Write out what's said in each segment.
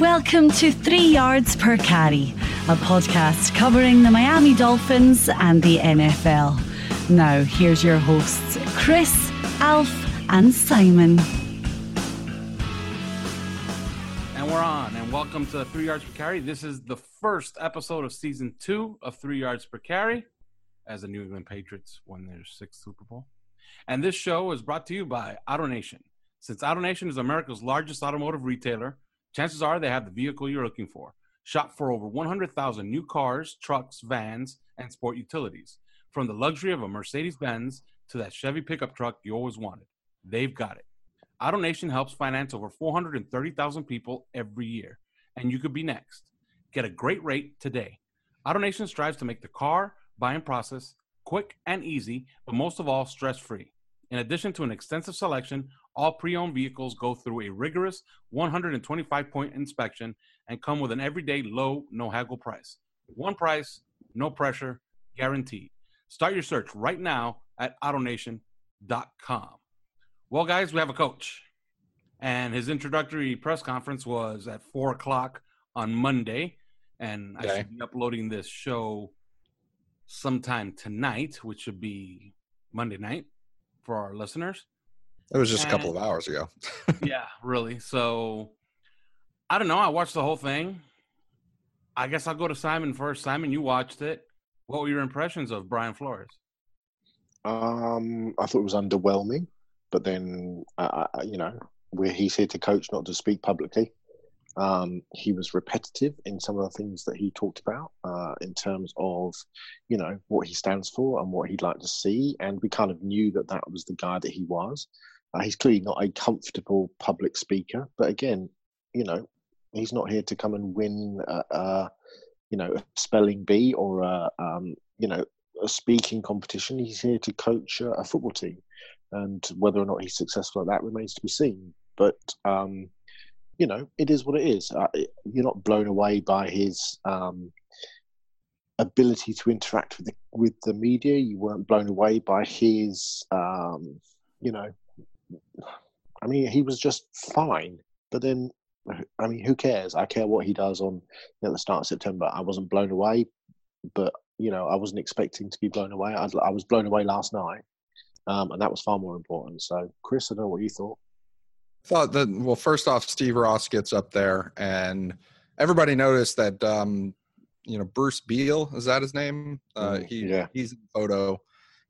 Welcome to Three Yards Per Carry, a podcast covering the Miami Dolphins and the NFL. Now, here's your hosts, Chris, Alf, and Simon. And we're on, and welcome to Three Yards Per Carry. This is the first episode of season two of Three Yards Per Carry as the New England Patriots won their sixth Super Bowl. And this show is brought to you by AutoNation. Since AutoNation is America's largest automotive retailer, chances are they have the vehicle you're looking for. Shop for over 100,000 new cars, trucks, vans, and sport utilities. From the luxury of a Mercedes Benz to that Chevy pickup truck you always wanted, they've got it. AutoNation helps finance over 430,000 people every year, and you could be next. Get a great rate today. AutoNation strives to make the car buying process quick and easy, but most of all, stress free. In addition to an extensive selection, all pre owned vehicles go through a rigorous 125 point inspection and come with an everyday low, no haggle price. One price, no pressure, guaranteed. Start your search right now at AutoNation.com. Well, guys, we have a coach, and his introductory press conference was at four o'clock on Monday, and I should be uploading this show sometime tonight, which should be Monday night for our listeners. It was just a couple of hours ago. yeah, really. So I don't know. I watched the whole thing. I guess I'll go to Simon first. Simon, you watched it. What were your impressions of Brian Flores? Um, I thought it was underwhelming, but then uh, you know, where he's here to coach, not to speak publicly. Um, he was repetitive in some of the things that he talked about uh, in terms of, you know, what he stands for and what he'd like to see, and we kind of knew that that was the guy that he was. Uh, he's clearly not a comfortable public speaker, but again, you know, he's not here to come and win, uh, uh, you know, a spelling bee or a, um, you know, a speaking competition. He's here to coach a, football team, and whether or not he's successful at that remains to be seen. But um, you know, it is what it is. Uh, you're not blown away by his um, ability to interact with the with the media. You weren't blown away by his, um, you know, I mean, he was just fine. But then, I mean, who cares? I care what he does on at the start of September. I wasn't blown away, but you know, I wasn't expecting to be blown away. I, I was blown away last night, um, and that was far more important. So, Chris, I don't know what you thought. Thought that well, first off, Steve Ross gets up there, and everybody noticed that um, you know Bruce Beal is that his name? Uh, Mm, he yeah. he's in the photo.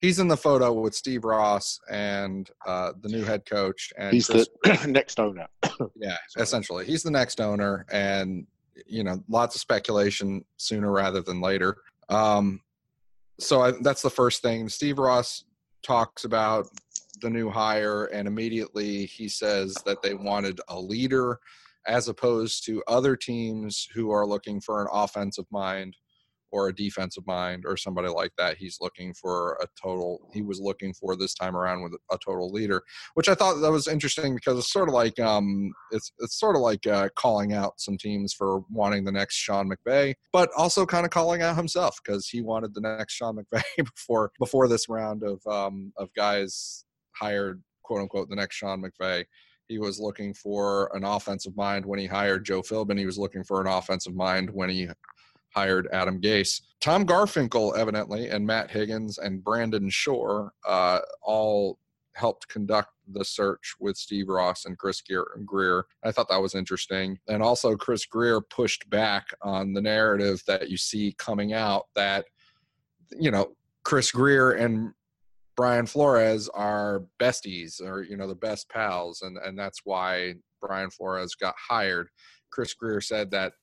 He's in the photo with Steve Ross and uh, the new head coach. And He's Chris, the next owner. yeah, essentially, he's the next owner, and you know, lots of speculation sooner rather than later. Um, so I, that's the first thing. Steve Ross talks about the new hire, and immediately he says that they wanted a leader, as opposed to other teams who are looking for an offensive mind or a defensive mind or somebody like that. He's looking for a total. He was looking for this time around with a total leader, which I thought that was interesting because it's sort of like um, it's it's sort of like uh, calling out some teams for wanting the next Sean McVay, but also kind of calling out himself because he wanted the next Sean McVay before before this round of um, of guys hired quote unquote the next Sean McVay. He was looking for an offensive mind when he hired Joe Philbin. He was looking for an offensive mind when he hired Adam Gase. Tom Garfinkel, evidently, and Matt Higgins and Brandon Shore uh, all helped conduct the search with Steve Ross and Chris Grier. I thought that was interesting. And also, Chris Grier pushed back on the narrative that you see coming out that, you know, Chris Grier and Brian Flores are besties or, you know, the best pals. And, and that's why Brian Flores got hired. Chris Grier said that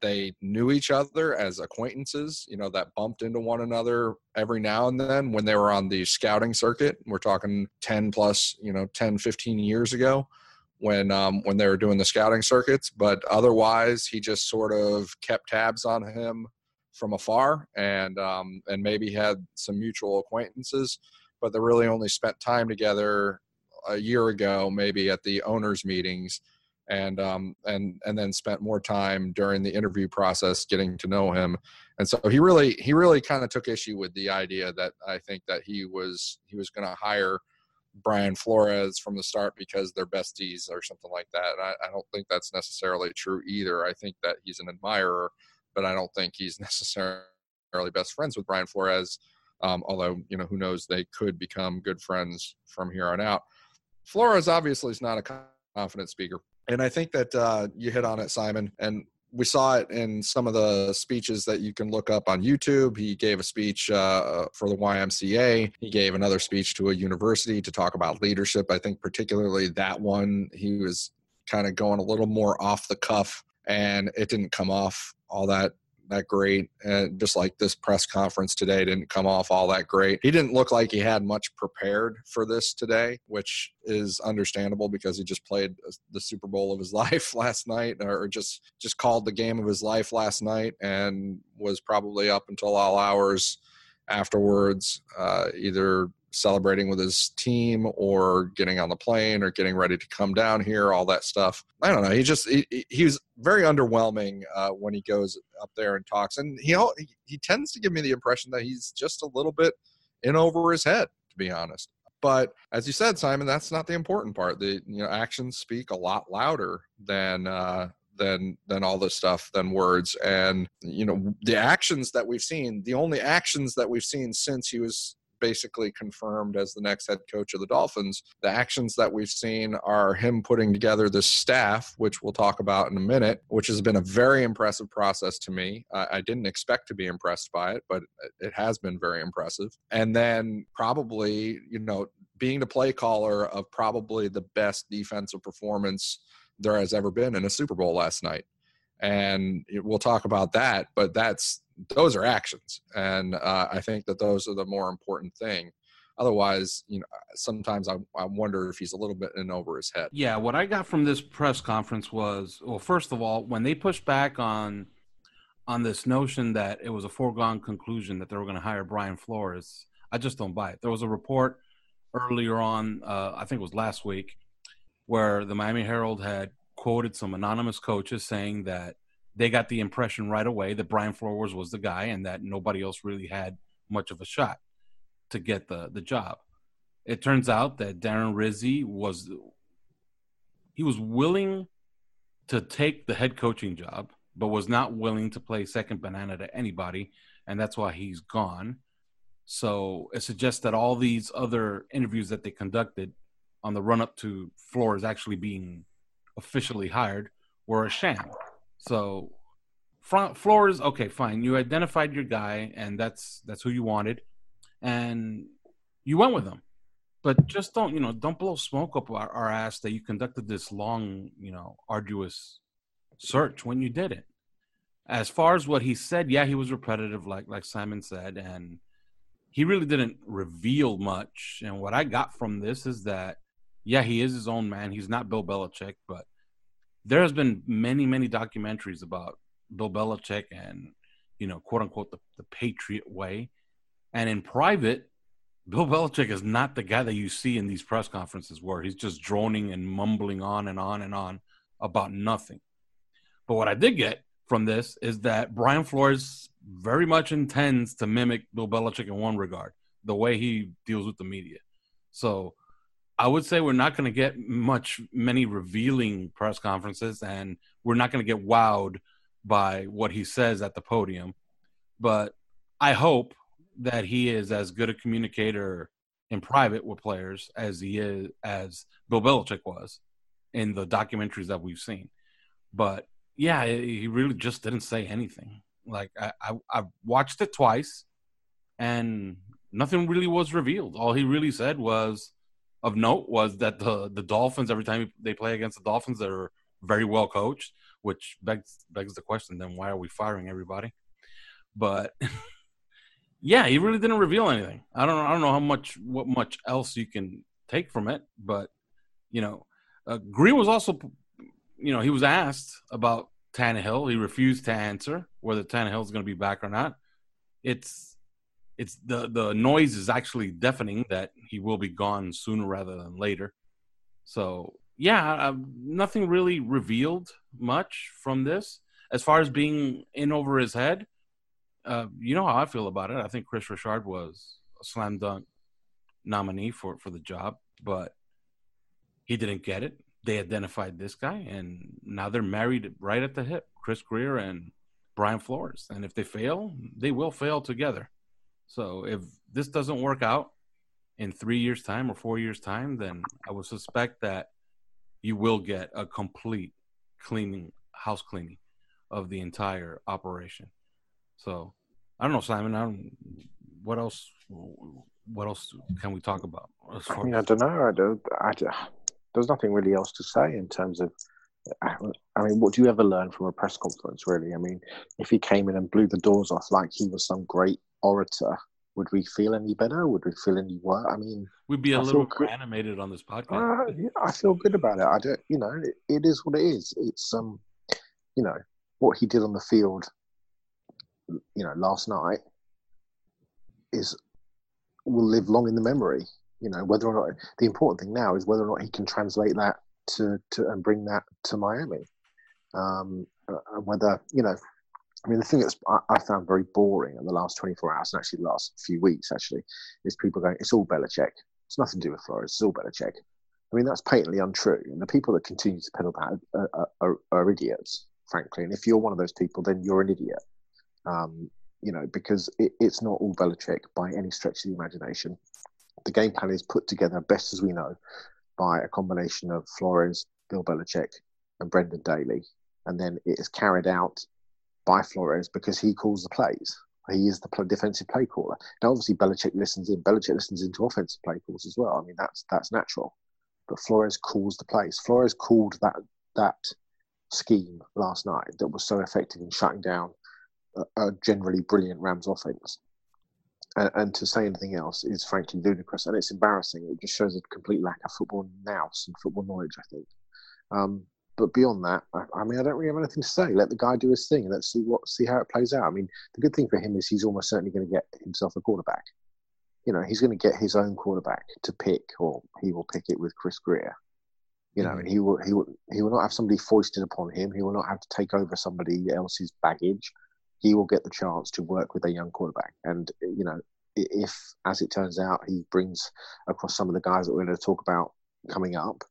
they knew each other as acquaintances, you know, that bumped into one another every now and then when they were on the scouting circuit. We're talking 10 plus, you know, 10, 15 years ago when um, when they were doing the scouting circuits. But otherwise, he just sort of kept tabs on him from afar and um, and maybe had some mutual acquaintances, but they really only spent time together a year ago, maybe at the owners' meetings and um, and and then spent more time during the interview process getting to know him. And so he really he really kind of took issue with the idea that i think that he was he was going to hire brian flores from the start because they're besties or something like that. And I, I don't think that's necessarily true either. I think that he's an admirer but i don't think he's necessarily best friends with brian flores um, although you know who knows they could become good friends from here on out. Flores obviously is not a confident speaker and I think that uh, you hit on it, Simon. And we saw it in some of the speeches that you can look up on YouTube. He gave a speech uh, for the YMCA. He gave another speech to a university to talk about leadership. I think, particularly that one, he was kind of going a little more off the cuff, and it didn't come off all that that great. And just like this press conference today didn't come off all that great. He didn't look like he had much prepared for this today, which is understandable because he just played the Super Bowl of his life last night, or just just called the game of his life last night, and was probably up until all hours afterwards, uh, either celebrating with his team or getting on the plane or getting ready to come down here all that stuff. I don't know. He just he, very underwhelming uh, when he goes up there and talks. And he he tends to give me the impression that he's just a little bit in over his head to be honest. But as you said simon that's not the important part. The you know actions speak a lot louder than uh than than all this stuff than words. And you know the actions that we've seen the only actions that we've seen since he was basically confirmed as the next head coach of the Dolphins. The actions that we've seen are him putting together this staff, which we'll talk about in a minute, which has been a very impressive process to me. I didn't expect to be impressed by it, but it has been very impressive. And then probably, you know, being the play caller of probably the best defensive performance there has ever been in a Super Bowl last night. And we'll talk about that, but that's those are actions, and uh, I think that those are the more important thing. Otherwise, you know, sometimes I, I wonder if he's a little bit in over his head. Yeah, what I got from this press conference was, well, first of all, when they pushed back on on this notion that it was a foregone conclusion that they were going to hire Brian Flores, I just don't buy it. There was a report earlier on, uh, I think it was last week, where the Miami Herald had quoted some anonymous coaches saying that they got the impression right away that Brian Flores was the guy and that nobody else really had much of a shot to get the the job. It turns out that Darren Rizzi was he was willing to take the head coaching job, but was not willing to play second banana to anybody, and that's why he's gone. So it suggests that all these other interviews that they conducted on the run up to Flores actually being officially hired were a sham. So front floors, okay, fine. You identified your guy, and that's that's who you wanted, and you went with him. But just don't, you know, don't blow smoke up our, our ass that you conducted this long, you know, arduous search when you did it. As far as what he said, yeah, he was repetitive, like like Simon said, and he really didn't reveal much. And what I got from this is that, yeah, he is his own man. He's not Bill Belichick, but there has been many, many documentaries about Bill Belichick and you know, quote unquote, the, the Patriot way. And in private, Bill Belichick is not the guy that you see in these press conferences where he's just droning and mumbling on and on and on about nothing. But what I did get from this is that Brian Flores very much intends to mimic Bill Belichick in one regard, the way he deals with the media. So I would say we're not going to get much, many revealing press conferences, and we're not going to get wowed by what he says at the podium. But I hope that he is as good a communicator in private with players as he is as Bill Belichick was in the documentaries that we've seen. But yeah, he really just didn't say anything. Like I, I, I watched it twice, and nothing really was revealed. All he really said was of note was that the the Dolphins every time they play against the Dolphins they're very well coached, which begs begs the question then why are we firing everybody? But yeah, he really didn't reveal anything. I don't I don't know how much what much else you can take from it, but you know, uh, Green was also you know he was asked about Tannehill. He refused to answer whether Tannehill is going to be back or not. It's it's the the noise is actually deafening that he will be gone sooner rather than later. So yeah, nothing really revealed much from this as far as being in over his head. Uh, you know how I feel about it. I think Kris Richard was a slam dunk nominee for for the job, but he didn't get it. They identified this guy, and now they're married right at the hip. Chris Grier and Brian Flores, and if they fail, they will fail together. So if this doesn't work out in three years' time or four years' time, then I would suspect that you will get a complete cleaning, house cleaning of the entire operation. So I don't know, Simon. I don't, what else? What else can we talk about? I, mean, I don't know. I don't, I, there's nothing really else to say in terms of. I mean, what do you ever learn from a press conference? Really, I mean, if he came in and blew the doors off like he was some great orator, would we feel any better? Would we feel any worse? I mean, we'd be a I little more good. animated on this podcast. Uh, yeah, I feel good about it. I don't, you know, it, it is what it is. It's um, you know, what he did on the field, you know, last night is will live long in the memory. You know, whether or not the important thing now is whether or not he can translate that to to and bring that to Miami. Um, uh, and whether you know I mean, the thing that's I, found very boring in the last 24 hours, and actually the last few weeks, actually, is people going, it's all Belichick. It's nothing to do with Flores. It's all Belichick. I mean, that's patently untrue. And the people that continue to peddle that are, are, are idiots, frankly. And if you're one of those people, then you're an idiot. Um, you know, because it, it's not all Belichick by any stretch of the imagination. The game plan is put together, best as we know, by a combination of Flores, Bill Belichick, and Brendan Daly. And then it is carried out by Flores because he calls the plays. He is the defensive play caller. Now, obviously, Belichick listens in. Belichick listens into offensive play calls as well. I mean, that's that's natural. But Flores calls the plays. Flores called that that scheme last night that was so effective in shutting down a, a generally brilliant Rams offense. And, and, to say anything else is frankly ludicrous, and it's embarrassing. It just shows a complete lack of football nous and football knowledge. I think. Um, but beyond that, I, I, mean, I don't really have anything to say. Let the guy do his thing. Let's see what see how it plays out. I mean, the good thing for him is he's almost certainly going to get himself a quarterback. You know, he's going to get his own quarterback to pick, or he will pick it with Chris Grier. You know, mm-hmm. and he will he will he will not have somebody foisted upon him. He will not have to take over somebody else's baggage. He will get the chance to work with a young quarterback. And you know, if as it turns out he brings across some of the guys that we're going to talk about coming up,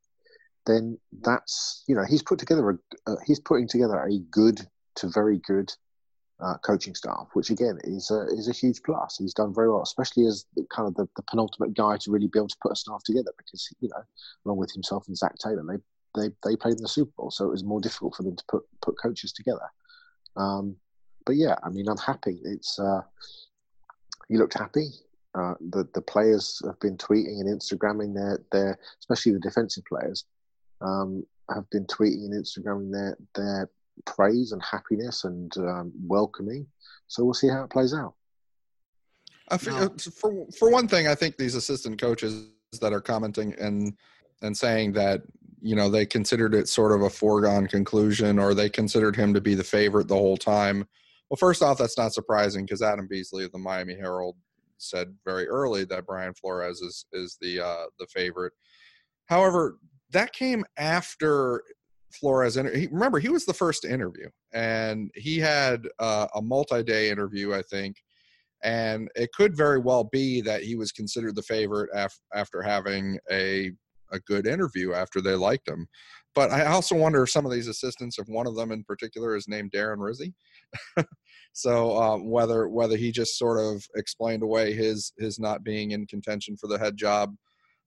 then that's you know he's put together a uh, he's putting together a good to very good uh, coaching staff, which again is a is a huge plus. He's done very well, especially as kind of the, the penultimate guy to really be able to put a staff together because you know along with himself and Zac Taylor, they they they played in the Super Bowl, so it was more difficult for them to put put coaches together. Um, but yeah, I mean, I'm happy. It's uh, he looked happy. Uh, the the players have been tweeting and Instagramming their their especially the defensive players um, have been tweeting and Instagramming their their praise and happiness and um, welcoming. So we'll see how it plays out. I think no. Uh, for for one thing, I think these assistant coaches that are commenting and and saying that you know they considered it sort of a foregone conclusion or they considered him to be the favorite the whole time Well, first off, that's not surprising because Adam Beasley of the Miami Herald said very early that Brian Flores is is the uh, the favorite. However, that came after Flores. He, remember, he was the first interview, and he had uh, a multi-day interview, I think. And it could very well be that he was considered the favorite af- after having a a good interview after they liked him. But I also wonder if some of these assistants, if one of them in particular is named Darren Rizzi, so um, whether whether he just sort of explained away his his not being in contention for the head job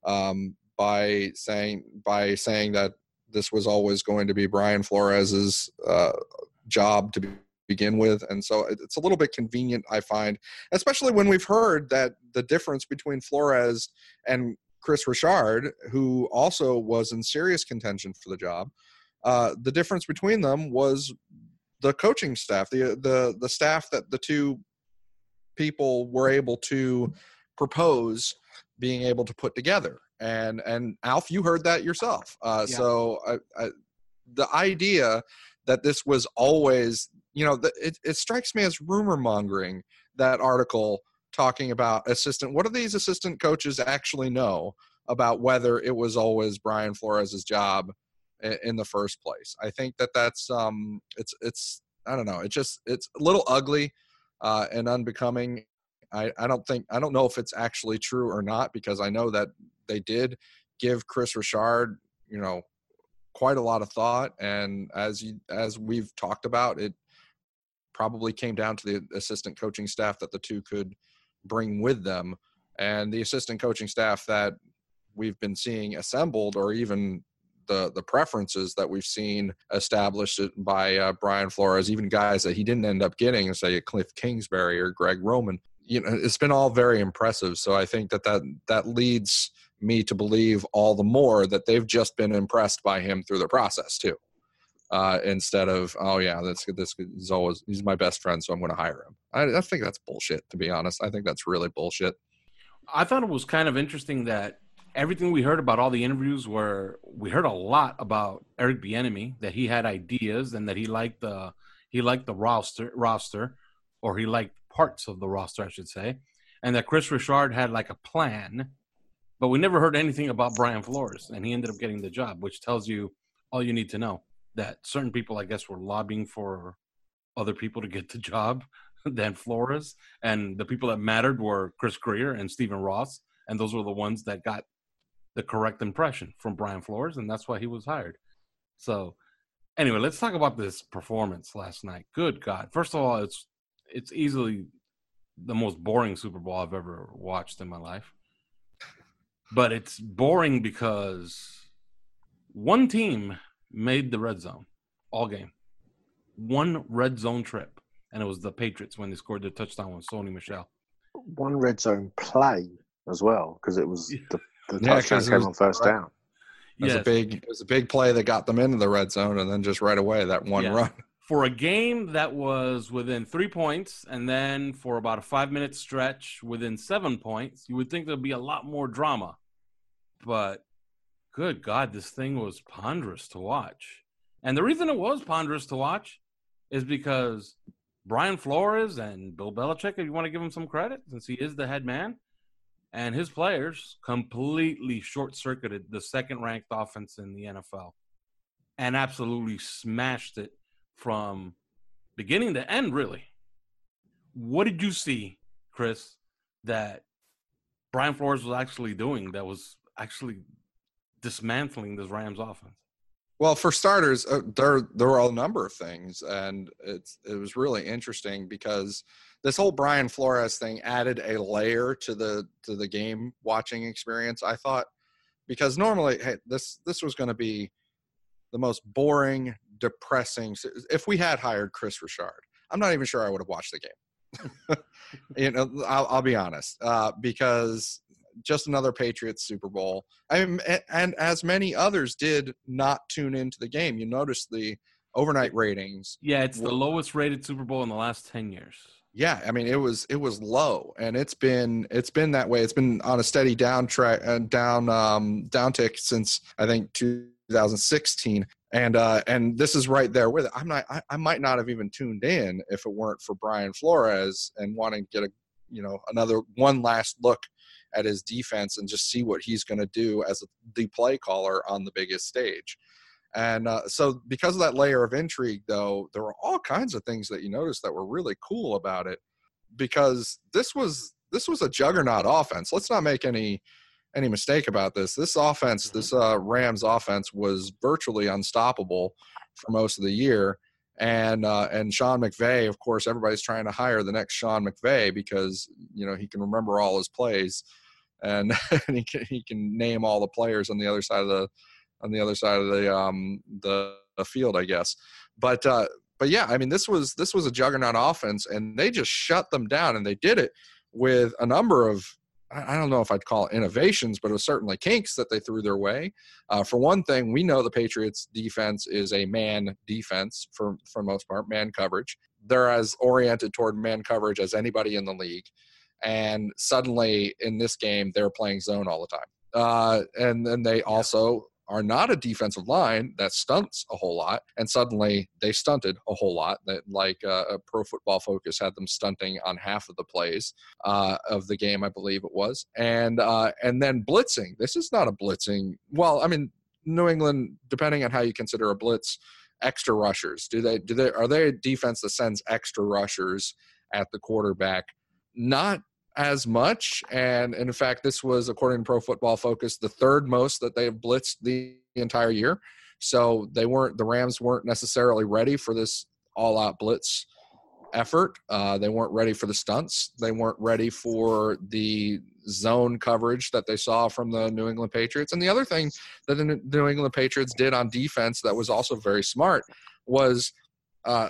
um, by saying by saying that this was always going to be Brian Flores's uh, job to begin with, and so it's a little bit convenient, I find, especially when we've heard that the difference between Flores and Kris Richard, who also was in serious contention for the job. Uh, the difference between them was the coaching staff, the the the staff that the two people were able to propose being able to put together. And and Alf, you heard that yourself. Uh, yeah. So I, I, the idea that this was always, you know, the, it, it strikes me as rumor mongering. That article talking about assistant. What do these assistant coaches actually know about whether it was always Brian Flores's job in the first place? I think that that's um, it's it's I don't know. It just it's a little ugly uh, and unbecoming. I, I don't think I don't know if it's actually true or not because I know that they did give Kris Richard, you know, quite a lot of thought, and as you as we've talked about, it probably came down to the assistant coaching staff that the two could bring with them. And the assistant coaching staff that we've been seeing assembled, or even the the preferences that we've seen established by uh, Brian Flores, even guys that he didn't end up getting, say Kliff Kingsbury or Greg Roman. You know, it's been all very impressive. So I think that that that leads me to believe all the more that they've just been impressed by him through the process too uh, instead of oh yeah this this is always he's my best friend so i'm going to hire him I, I think that's bullshit to be honest i think that's really bullshit i thought it was kind of interesting that everything we heard about all the interviews were we heard a lot about eric Bieniemy that he had ideas and that he liked the he liked the roster roster or he liked parts of the roster i should say and that Kris richard had like a plan but we never heard anything about brian flores and he ended up getting the job which tells you all you need to know that certain people, I guess, were lobbying for other people to get the job than Flores, and the people that mattered were Chris Grier and Stephen Ross, and those were the ones that got the correct impression from Brian Flores, and that's why he was hired. So, anyway, let's talk about this performance last night. Good God! First of all, it's it's easily the most boring Super Bowl I've ever watched in my life. But it's boring because one team made the red zone all game. One red zone trip, and it was the Patriots when they scored their touchdown with Sony Michel. One red zone play as well, because it was the, the yeah, touchdown came on first down. It was yes. a big, it was a big play that got them into the red zone, and then just right away that one yeah. run. For a game that was within three points, and then for about a five-minute stretch within seven points, you would think there'd be a lot more drama, but good God, this thing was ponderous to watch. And the reason it was ponderous to watch is because Brian Flores and Bill Belichick, if you want to give him some credit, since he is the head man, and his players completely short circuited the second ranked offense in the NFL and absolutely smashed it from beginning to end, really. What did you see, Chris, that Brian Flores was actually doing that was actually dismantling this Rams offense? Well, for starters, uh, there there were a number of things, and it's it was really interesting because this whole Brian Flores thing added a layer to the to the game watching experience. I thought because normally, hey, this this was going to be the most boring, depressing. If we had hired Kris Richard, I'm not even sure I would have watched the game. you know, I'll, I'll be honest, uh, because just another Patriots Super Bowl. and, and as many others did not tune into the game. You notice the overnight ratings. Yeah, it's the lowest rated Super Bowl in the last 10 years. Yeah, I mean it was it was low and it's been it's been that way. It's been on a steady down track and uh, down um down tick since I think 2016 and uh, and this is right there with it. I'm not. I, I might not have even tuned in if it weren't for Brian Flores and wanting to get a you know another one last look at his defense and just see what he's going to do as the play caller on the biggest stage. And uh, so, because of that layer of intrigue, though, there were all kinds of things that you noticed that were really cool about it. Because this was this was a juggernaut offense. Let's not make any any mistake about this. This offense, mm-hmm. this uh, Rams offense, was virtually unstoppable for most of the year. And uh, and Sean McVay, of course, everybody's trying to hire the next Sean McVay because you know he can remember all his plays, and, and he can he can name all the players on the other side of the on the other side of the um the, the field, I guess. But uh, but yeah, I mean this was this was a juggernaut offense, and they just shut them down, and they did it with a number of I don't know if I'd call it innovations, but it was certainly kinks that they threw their way. Uh, for one thing, we know the Patriots' defense is a man defense for for most part, man coverage. They're as oriented toward man coverage as anybody in the league, and suddenly in this game they're playing zone all the time. Uh, and then they also are not a defensive line that stunts a whole lot, and suddenly they stunted a whole lot. That like uh, a Pro Football Focus had them stunting on half of the plays uh, of the game, I believe it was, and uh, and then blitzing. This is not a blitzing. Well, I mean, New England, depending on how you consider a blitz, extra rushers. Do they do they are they a defense that sends extra rushers at the quarterback? Not as much. And, and in fact, this was, according to Pro Football Focus, the third most that they've blitzed the entire year. So they weren't, the Rams weren't necessarily ready for this all out blitz effort. Uh, they weren't ready for the stunts. They weren't ready for the zone coverage that they saw from the New England Patriots. And the other thing that the New England Patriots did on defense that was also very smart was uh,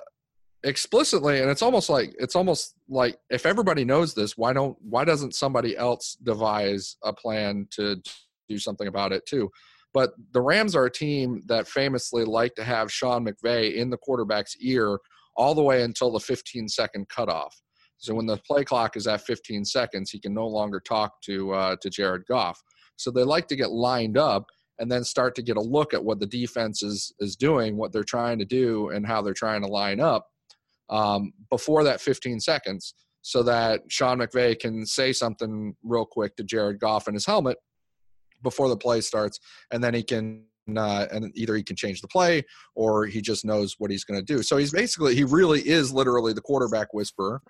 explicitly and it's almost like it's almost like if everybody knows this why don't why doesn't somebody else devise a plan to do something about it too? But the rams are a team that famously like to have sean mcvay in the quarterback's ear all the way until the 15 second cutoff. So when the play clock is at 15 seconds he can no longer talk to uh, to jared goff. So they like to get lined up and then start to get a look at what the defense is is doing what they're trying to do and how they're trying to line up um, before that 15 seconds so that Sean McVay can say something real quick to Jared Goff in his helmet before the play starts, and then he can uh, and either he can change the play or he just knows what he's going to do. So he's basically he really is literally the quarterback whisperer,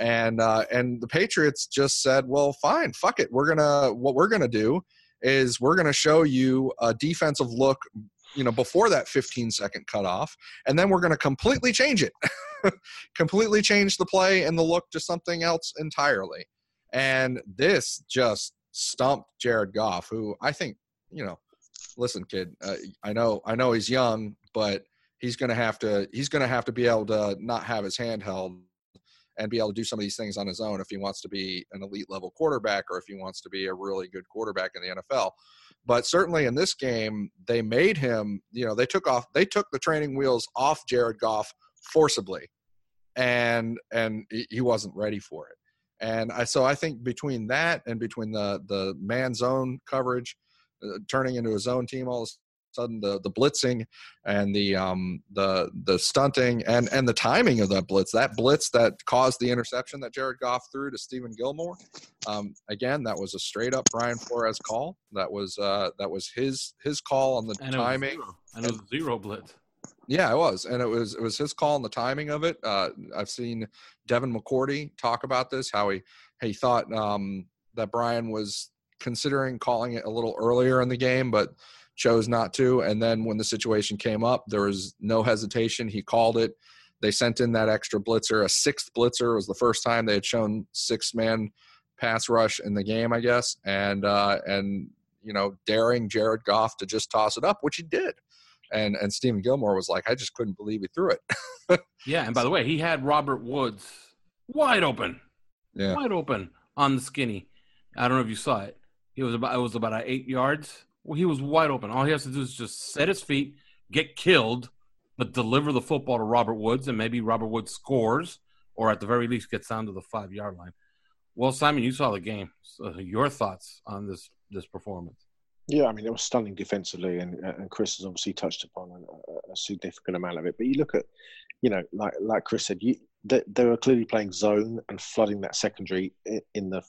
and uh, and the Patriots just said, well, fine, fuck it, we're gonna what we're gonna do is we're gonna show you a defensive look you know before that 15 second cutoff and then we're going to completely change it completely changed the play and the look to something else entirely and this just stumped jared goff who i think you know listen kid uh, i know i know he's young but he's going to have to he's going to have to be able to not have his hand held and be able to do some of these things on his own if he wants to be an elite level quarterback or if he wants to be a really good quarterback in the NFL. But certainly in this game, they made him, you know, they took off, they took the training wheels off Jared Goff forcibly, and and he wasn't ready for it. And I, so I think between that and between the the man zone coverage, uh, turning into a zone team all of a sudden the the blitzing and the um the the stunting and and the timing of that blitz that blitz that caused the interception that Jared Goff threw to Stephon Gilmore um again that was a straight up Brian Flores call. That was uh that was his his call on the and timing and was zero blitz yeah, it was, and it was it was his call and the timing of it. Uh, I've seen Devin McCourty talk about this, how he he thought um, that Brian was considering calling it a little earlier in the game, but chose not to. And then when the situation came up, there was no hesitation. He called it. They sent in that extra blitzer, a sixth blitzer. It was the first time they had shown six man pass rush in the game, I guess. And uh, and you know, daring Jared Goff to just toss it up, which he did. And and Stephon Gilmore was like, I just couldn't believe he threw it. yeah, and by the way, he had Robert Woods wide open. Yeah. Wide open on the skinny. I don't know if you saw it. It was about it was about eight yards well, he was wide open. All he has to do is just set his feet, get killed, but deliver the football to Robert Woods, and maybe Robert Woods scores, or at the very least gets down to the five yard line. Well, Simon, you saw the game. So your thoughts on this this performance? Yeah, I mean it was stunning defensively, and uh, and Chris has obviously touched upon a significant amount of it. But you look at, you know, like like Chris said, you they, they were clearly playing zone and flooding that secondary in the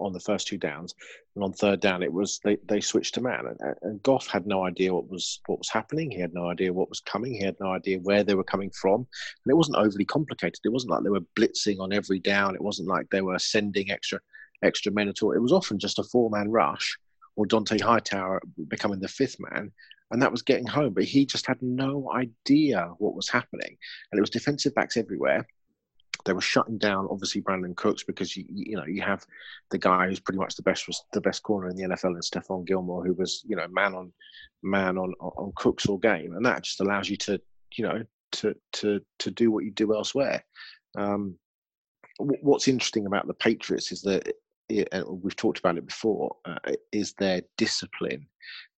on the first two downs, and on third down it was they, they switched to man, and, and Goff had no idea what was what was happening. He had no idea what was coming. He had no idea where they were coming from, and it wasn't overly complicated. It wasn't like they were blitzing on every down. It wasn't like they were sending extra extra men at all. It was often just a four man rush or Dont'a Hightower becoming the fifth man, and that was getting home. But he just had no idea what was happening, and it was defensive backs everywhere. They were shutting down, obviously, Brandin Cooks because you you know you have the guy who's pretty much the best was the best corner in the NFL, and Stephon Gilmore, who was you know man on man on on Cooks all game, and that just allows you to you know to to to do what you do elsewhere. Um, what's interesting about the Patriots is that we've talked about it before, uh, is their discipline,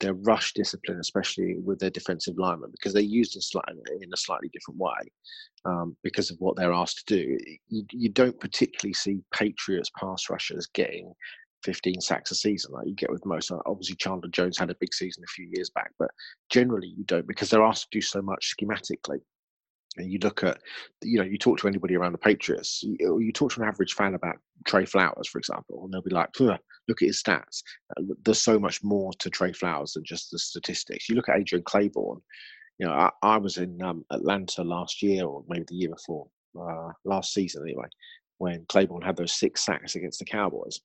their rush discipline, especially with their defensive linemen, because they're used in, slightly, in a slightly different way um, because of what they're asked to do. You, you don't particularly see Patriots pass rushers getting 15 sacks a season like you get with most. Obviously, Chandler Jones had a big season a few years back, but generally you don't because they're asked to do so much schematically and you look at, you know, you talk to anybody around the Patriots, you, you talk to an average fan about Trey Flowers, for example, and they'll be like, look at his stats. Uh, there's so much more to Trey Flowers than just the statistics. You look at Adrian Clayborn, you know, I, I was in um, Atlanta last year or maybe the year before, uh, last season anyway, when Clayborn had those six sacks against the Cowboys.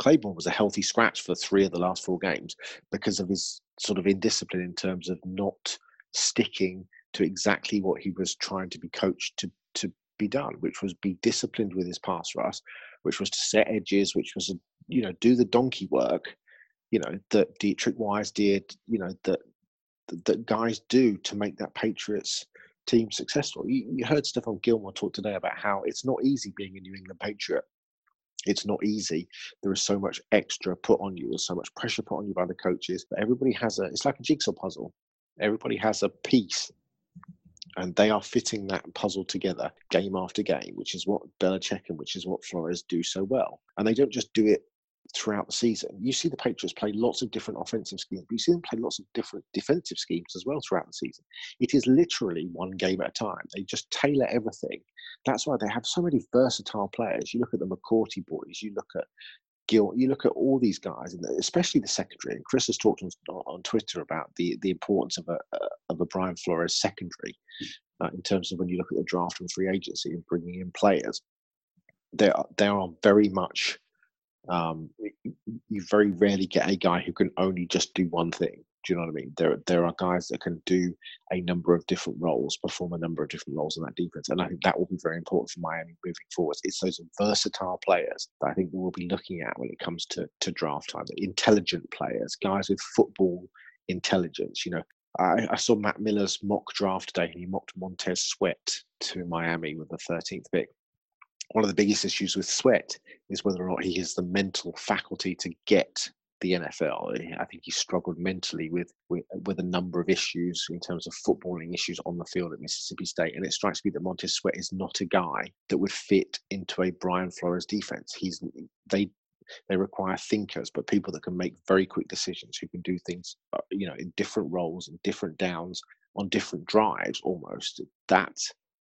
Clayborn was a healthy scratch for three of the last four games because of his sort of indiscipline in terms of not sticking to exactly what he was trying to be coached to to be done, which was be disciplined with his pass rush, which was to set edges, which was you know do the donkey work, you know that Deatrich Wise did, you know that that guys do to make that Patriots team successful. You, you heard Stephon Gilmore talk today about how it's not easy being a New England Patriot. It's not easy. There is so much extra put on you. There's so much pressure put on you by the coaches. But everybody has a. It's like a jigsaw puzzle. Everybody has a piece and they are fitting that puzzle together game after game, which is what Belichick and which is what Flores do so well. And they don't just do it throughout the season. You see the Patriots play lots of different offensive schemes, but you see them play lots of different defensive schemes as well throughout the season. It is literally one game at a time. They just tailor everything. That's why they have so many versatile players. You look at the McCourty boys, you look at Gil, you look at all these guys, and especially the secondary. And Chris has talked on, on Twitter about the the importance of a of a Brian Flores secondary uh, in terms of when you look at the draft and free agency and bringing in players. There, there are very much. Um, you very rarely get a guy who can only just do one thing. Do you know what I mean? There, there are guys that can do a number of different roles, perform a number of different roles in that defense, and I think that will be very important for Miami moving forward. It's those versatile players that I think we'll be looking at when it comes to to draft time. Intelligent players, guys with football intelligence. You know, I, I saw Matt Miller's mock draft today, and he mocked Montez Sweat to Miami with the 13th pick one of the biggest issues with Sweat is whether or not he has the mental faculty to get the NFL. I think he struggled mentally with, with, with a number of issues in terms of footballing issues on the field at Mississippi State. And it strikes me that Montez Sweat is not a guy that would fit into a Brian Flores defense. He's they they require thinkers, but people that can make very quick decisions, who can do things, uh, you know, in different roles and different downs on different drives almost. That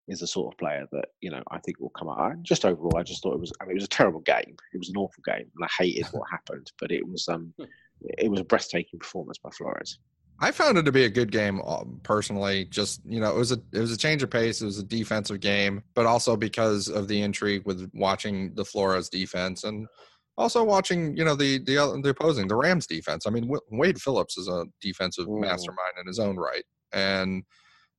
is the sort of player that you know I think will come out. Just overall, I just thought it was. I mean, it was a terrible game. It was an awful game, and I hated what happened. But it was um, it was a breathtaking performance by Flores. I found it to be a good game um, personally. Just you know, it was a it was a change of pace. It was a defensive game, but also because of the intrigue with watching the Flores defense and also watching you know the the the opposing the Rams defense. I mean, Wade Phillips is a defensive Ooh. mastermind in his own right, and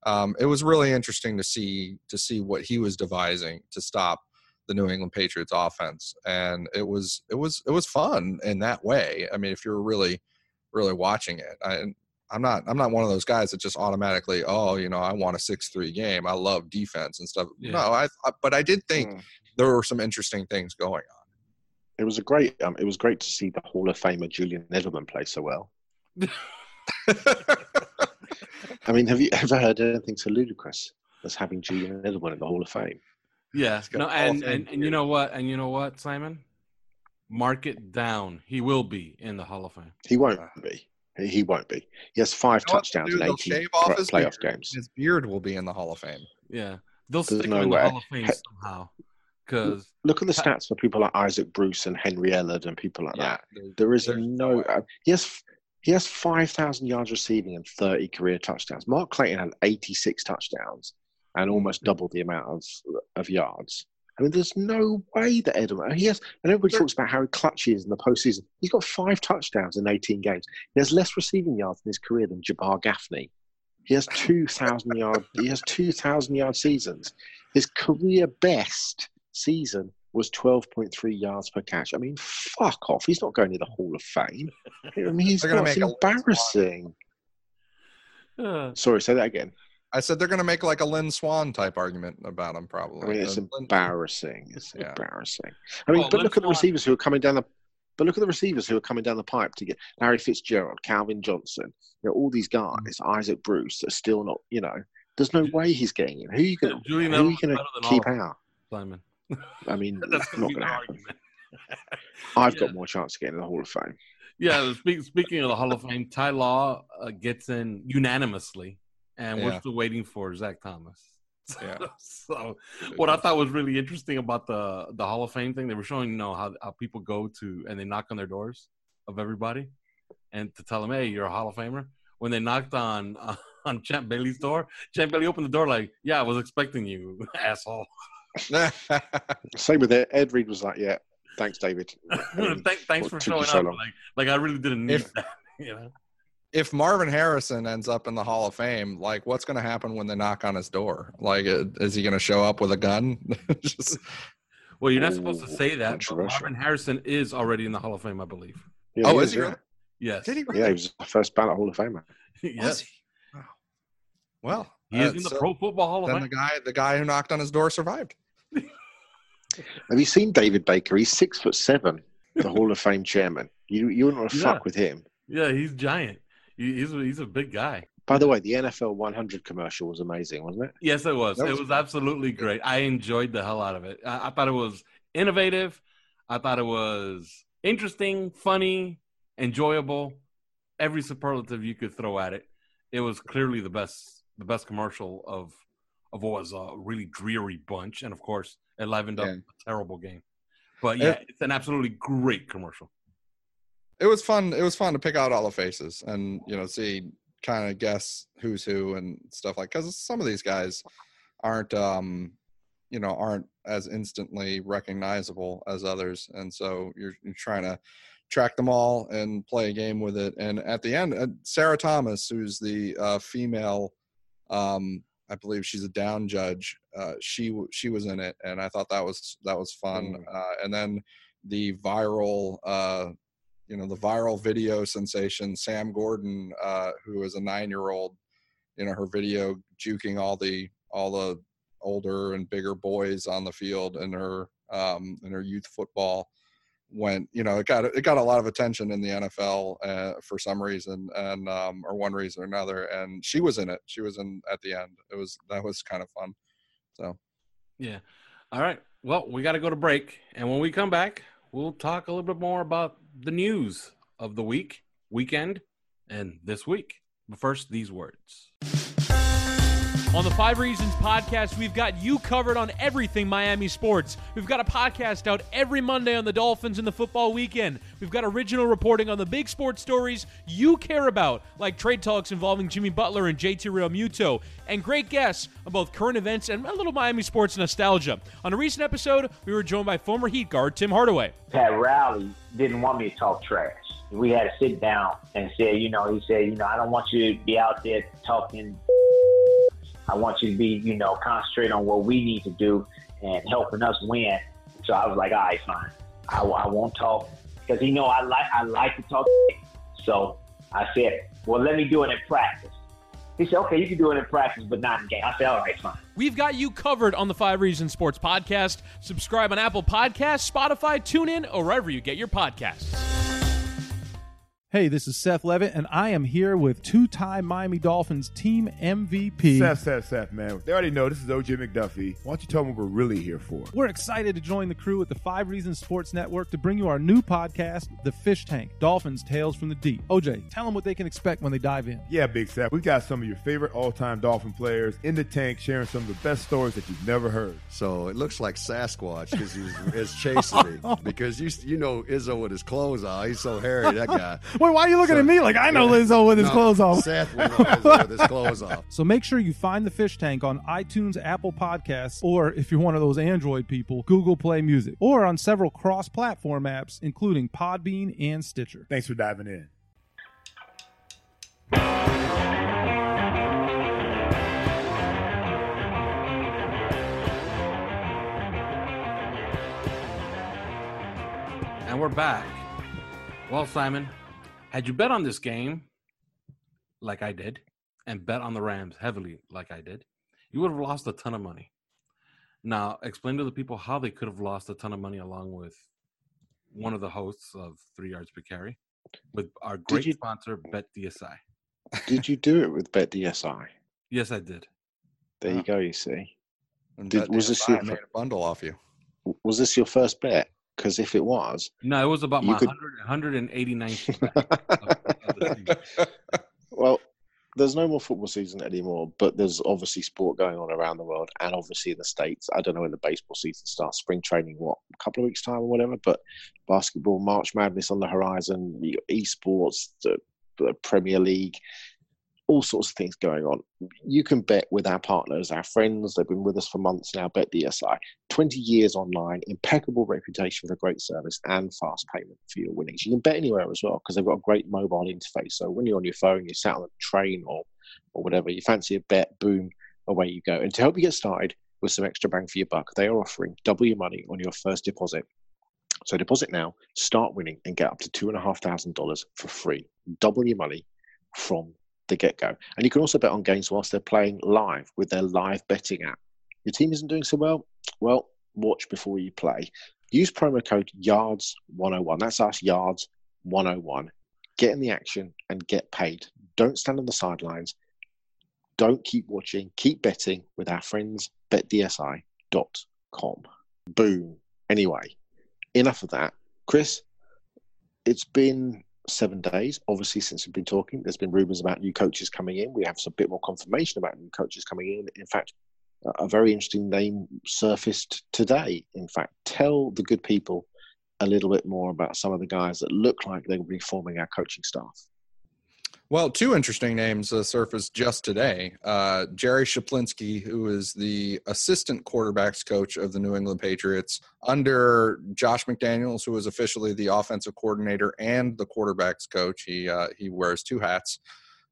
um, it was really interesting to see to see what he was devising to stop the New England Patriots offense, and it was it was it was fun in that way. I mean, if you're really really watching it, I, I'm not I'm not one of those guys that just automatically oh you know I want a six three game. I love defense and stuff. Yeah. No, I, I, but I did think mm. there were some interesting things going on. It was a great um, it was great to see the Hall of Famer Julian Edelman play so well. I mean, have you ever heard anything so ludicrous as having Julian Edelman in the Hall of Fame? Yeah, no, and, and, and you know what? And you know what, Simon? Mark it down. He will be in the Hall of Fame. He won't be. He he won't be. He has five You know touchdowns do? in They'll 18 shave off pl- his playoff beard. games. His beard will be in the Hall of Fame. Yeah, they'll There's stick no him in the way. Hall of Fame He- somehow. Because Look at the stats for people like Isaac Bruce and Henry Ellard and people like that. There is no. no way. Uh, he has he has five thousand yards receiving and thirty career touchdowns. Mark Clayton had eighty six touchdowns and hmm. almost double the amount of of yards. I mean, there's no way that Edelman. He has, and everybody talks about how clutch he is in the postseason. He's got five touchdowns in 18 games. He has less receiving yards in his career than Jabbar Gaffney. He has 2,000 yard. He has 2,000 yard seasons. His career best season was 12.3 yards per catch. I mean, fuck off. He's not going to the Hall of Fame. I mean, he's They're gonna got, it's make a list on- embarrassing. uh, Sorry, say that again. I said they're going to make like a Lynn Swann type argument about him, probably. I mean, it's Uh, embarrassing. It's Yeah. embarrassing. I mean, Well, but let's look at the not- receivers who are coming down the. But look at the receivers who are coming down the pipe to get Larry Fitzgerald, Calvin Johnson, you know, all these guys, Isaac Bruce, are still not. You know, there's no way he's getting in. Who are you going? Julian Who are you Edelman's going better to keep all of them. out? Simon. I mean, That's not gonna be going the to happen. I've Yeah. got more chance of getting in the Hall of Fame. Yeah, speak, speaking of the Hall of Fame, Ty Law uh, gets in unanimously, and we're still waiting for Zach Thomas. Yeah. so, what I thought was really interesting about the the Hall of Fame thing, they were showing, you know, how, how people go to and they knock on their doors of everybody, and to tell them, hey, you're a Hall of Famer. When they knocked on uh, on Champ Bailey's door, Champ Bailey opened the door like, yeah, I was expecting you, asshole. Same with Ed. Ed Reed was like, "Yeah, thanks, David." Thank, thanks for what took showing so up. Like, like I really didn't need If- that. You know. if Marvin Harrison ends up in the Hall of Fame, like what's going to happen when they knock on his door? Like, uh, is he going to show up with a gun? Just, Well, you're not supposed to say that. But. Marvin Harrison is already in the Hall of Fame, I believe. Yeah, oh, he is he? yeah. really? Yes. Did he? Yeah, he was the first ballot Hall of Famer. Was yes. he? Wow. Well, He is uh, in the so Pro Football Hall of then Fame. the guy, the guy who knocked on his door survived. Have you seen David Baker? He's six foot seven, the Hall of Fame chairman. You you wouldn't want to Yeah. fuck with him. Yeah, he's giant. He, he's a, he's a big guy. By the way, the NFL 100 commercial was amazing, wasn't it? Yes, it was. That It was was absolutely great. I enjoyed the hell out of it. I, I thought it was innovative. I thought it was interesting, funny, enjoyable. Every superlative you could throw at it. It was clearly the best, the best commercial of was a really dreary bunch, and of course, it livened up Yeah. a terrible game. But yeah, it's an absolutely great commercial. It was fun. It was fun to pick out all the faces and you know see kind of guess who's who and stuff like because some of these guys aren't um you know aren't as instantly recognizable as others and so you're, you're trying to track them all and play a game with it and at the end uh, sarah thomas who's the uh, female um i believe she's a down judge uh, she she was in it and i thought that was that was fun Mm. uh, and then the viral uh you know the viral video sensation sam gordon uh who is a nine year old you know her video juking all the all the older and bigger boys on the field in her um in her youth football went you know it got it got a lot of attention in the NFL uh, for some reason and um or one reason or another and she was in it she was in at the end it was that was kind of fun so Yeah. All right. Well, we got to go to break. And when we come back, we'll talk a little bit more about the news of the week, weekend, and this week. But first, these words. On the Five Reasons podcast, we've got you covered on everything Miami sports. We've got a podcast out every Monday on the Dolphins and the football weekend. We've got original reporting on the big sports stories you care about, like trade talks involving Jimmy Butler and JT Realmuto, and great guests on both current events and a little Miami sports nostalgia. On a recent episode, we were joined by former Heat guard Tim Hardaway. Pat Riley didn't want me to talk trash. We had to sit down and say, you know, he said, you know, I don't want you to be out there talking. I want you to be, you know, concentrate on what we need to do and helping us win. So I was like, all right, fine. I, I won't talk because he know I like I like to talk. So I said, well, let me do it in practice. He said, okay, you can do it in practice, but not in game. I said, all right, fine. We've got you covered on the Five Reasons Sports podcast. Subscribe on Apple Podcasts, Spotify, TuneIn, or wherever you get your podcasts. Hey, this is Seth Levitt, and I am here with two time Miami Dolphins team MVP. Seth, Seth, Seth, man. They already know this is OJ McDuffie. Why don't you tell them what we're really here for? We're excited to join the crew at the Five Reasons Sports Network to bring you our new podcast, The Fish Tank Dolphins Tales from the Deep. OJ, tell them what they can expect when they dive in. Yeah, Big Seth. We've got some of your favorite all time Dolphin players in the tank sharing some of the best stories that you've never heard. So it looks like Sasquatch because he's, he's chasing me. Because you, you know Izzo with his clothes on. He's so hairy, that guy. Wait, why are you looking so, at me like I know Lizzo with his no, clothes off? Seth with his clothes off. So make sure you find the fish tank on iTunes, Apple Podcasts, or if you're one of those Android people, Google Play Music, or on several cross platform apps, including Podbean and Stitcher. Thanks for diving in. And we're back. Well, Simon, had you bet on this game like I did and bet on the Rams heavily like I did, you would have lost a ton of money. Now, explain to the people how they could have lost a ton of money along with one of the hosts of Three Yards Per Carry with our great you, sponsor, Bet DSI. Did you do it with Bet DSI? Yes, I did. There uh-huh. you go. You see. Did, was this your made a bundle off you? Was this your first bet? Because if it was, no, it was about my could... 100, 189. well, there's no more football season anymore, but there's obviously sport going on around the world and obviously in the States. I don't know when the baseball season starts, spring training, what, a couple of weeks' time or whatever, but basketball, March Madness on the horizon, esports, the, the Premier League, all sorts of things going on. You can bet with our partners, our friends, they've been with us for months now, Bet DSI. 20 years online, impeccable reputation for great service and fast payment for your winnings. You can bet anywhere as well because they've got a great mobile interface. So when you're on your phone, you're sat on a train or, or whatever, you fancy a bet, boom, away you go. And to help you get started with some extra bang for your buck, they are offering double your money on your first deposit. So deposit now, start winning, and get up to $2,500 for free. Double your money from the get go. And you can also bet on games whilst they're playing live with their live betting app. Your team isn't doing so well? Well, watch before you play. Use promo code YARDS101. That's us, YARDS101. Get in the action and get paid. Don't stand on the sidelines. Don't keep watching. Keep betting with our friends, betdsi.com. Boom. Anyway, enough of that. Chris, it's been seven days. Obviously, since we've been talking, there's been rumours about new coaches coming in. We have some bit more confirmation about new coaches coming in. In fact, a very interesting name surfaced today. In fact, tell the good people a little bit more about some of the guys that look like they will be forming our coaching staff. Well, two interesting names uh, surfaced just today. Uh, Jerry Schuplinski, who is the assistant quarterbacks coach of the New England Patriots, under Josh McDaniels, who is officially the offensive coordinator and the quarterbacks coach. He uh, he wears two hats.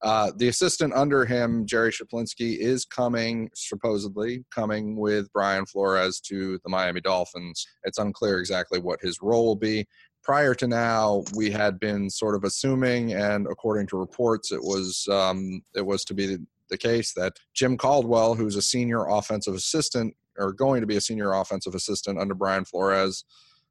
Uh, the assistant under him, Jerry Schuplinski, is coming, supposedly coming with Brian Flores to the Miami Dolphins. It's unclear exactly what his role will be prior to now, we had been sort of assuming, and according to reports, it was um, it was to be the, case that Jim Caldwell, who's a senior offensive assistant or going to be a senior offensive assistant under Brian Flores,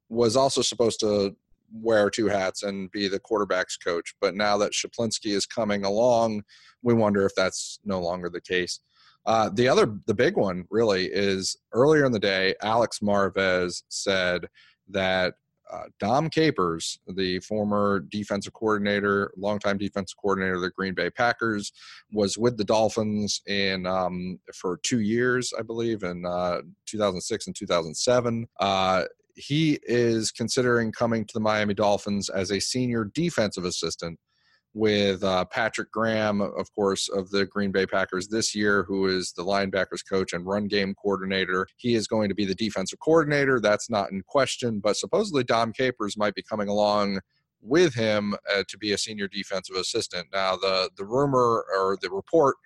was also supposed to wear two hats and be the quarterback's coach. But now that Schuplinski is coming along, we wonder if that's no longer the case. Uh, the other, the big one really is earlier in the day, Alex Marvez said that uh, Dom Capers, the former defensive coordinator, longtime defensive coordinator of the Green Bay Packers, was with the Dolphins in um, for two years, I believe, in uh, 2006 and 2007. Uh, he is considering coming to the Miami Dolphins as a senior defensive assistant with uh, Patrick Graham, of course, of the Green Bay Packers this year, who is the linebackers coach and run game coordinator. He is going to be the defensive coordinator. That's not in question, but supposedly Dom Capers might be coming along with him uh, to be a senior defensive assistant. Now, the the rumor or the report,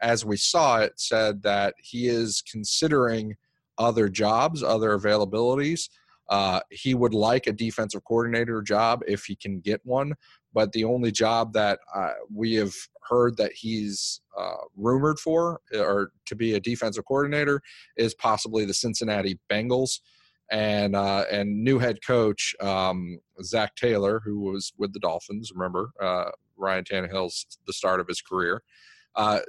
as we saw it, said that he is considering other jobs, other availabilities. Uh, he would like a defensive coordinator job if he can get one, but the only job that uh, we have heard that he's uh, rumored for or to be a defensive coordinator is possibly the Cincinnati Bengals. and uh, and new head coach um, Zac Taylor, who was with the Dolphins. Remember, uh, Ryan Tannehill's the start of his career. Uh,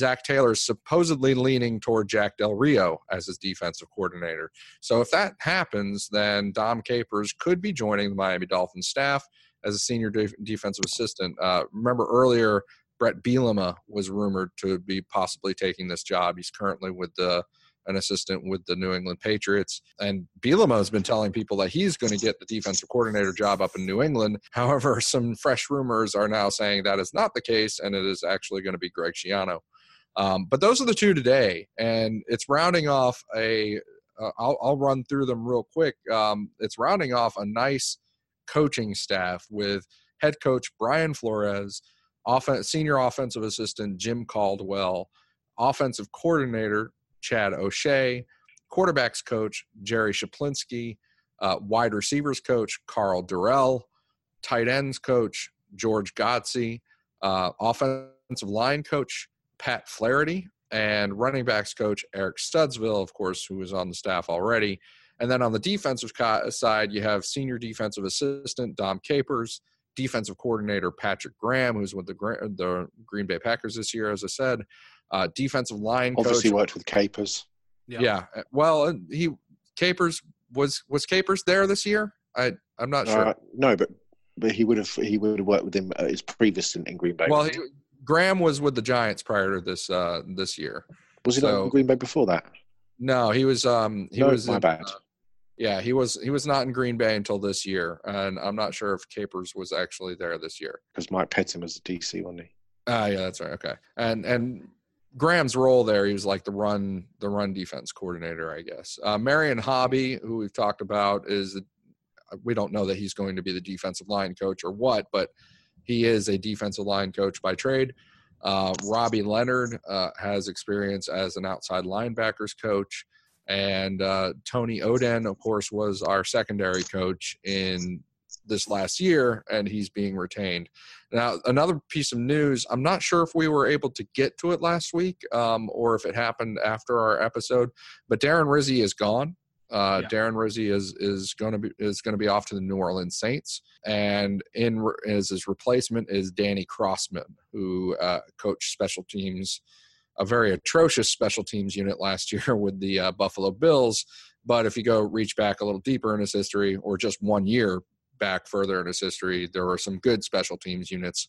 Zac Taylor is supposedly leaning toward Jack Del Rio as his defensive coordinator. So if that happens, then Dom Capers could be joining the Miami Dolphins staff as a senior de- defensive assistant. Uh, remember earlier, Brett Bielema was rumored to be possibly taking this job. He's currently with the an assistant with the New England Patriots. And Bielema has been telling people that he's going to get the defensive coordinator job up in New England. However, some fresh rumors are now saying that is not the case, and it is actually going to be Greg Schiano. Um, but those are the two today, and it's rounding off a. will uh, I'll run through them real quick. Um, it's rounding off a nice coaching staff with head coach Brian Flores, senior offensive assistant Jim Caldwell, offensive coordinator Chad O'Shea, quarterbacks coach Jerry Schuplinski, uh, wide receivers coach Karl Dorrell, tight ends coach George Godsey, uh, offensive line coach Pat Flaherty, and running backs coach Eric Studesville, of course, who was on the staff already. And then on the defensive side, you have senior defensive assistant Dom Capers, defensive coordinator Patrick Graham, who's with the, the Green Bay Packers this year, as I said, uh, defensive line obviously coach. worked with Capers. Yeah. yeah. Uh, well, uh, he Capers was was Capers there this year. I I'm not sure. Uh, no, but but he would have he would have worked with him at his previous stint in Green Bay. Well, he, Graham was with the Giants prior to this uh this year. Was he so, not in Green Bay before that? No, he was. Um, he no, was. My in, bad. Uh, yeah, he was. He was not in Green Bay until this year, and I'm not sure if Capers was actually there this year. Because Mike Pettine was the DC, wasn't he? Ah, uh, yeah, that's right. Okay, and and Graham's role there, he was like the run the run defense coordinator, I guess. Uh, Marion Hobby, who we've talked about, is we don't know that he's going to be the defensive line coach or what, but he is a defensive line coach by trade. Uh, Robbie Leonard uh, has experience as an outside linebackers coach, and uh, Tony Oden, of course, was our secondary coach in this last year, and he's being retained. Now, another piece of news I'm not sure if we were able to get to it last week um, or if it happened after our episode, but Darren Rizzi is gone. Uh, yeah. Darren Rizzi is is going to be is going to be off to the New Orleans Saints, and in as his replacement is Danny Crossman, who uh, coached special teams, a very atrocious special teams unit last year with the uh, Buffalo Bills. But if you go reach back a little deeper in his history, or just one year back further in his history, there were some good special teams units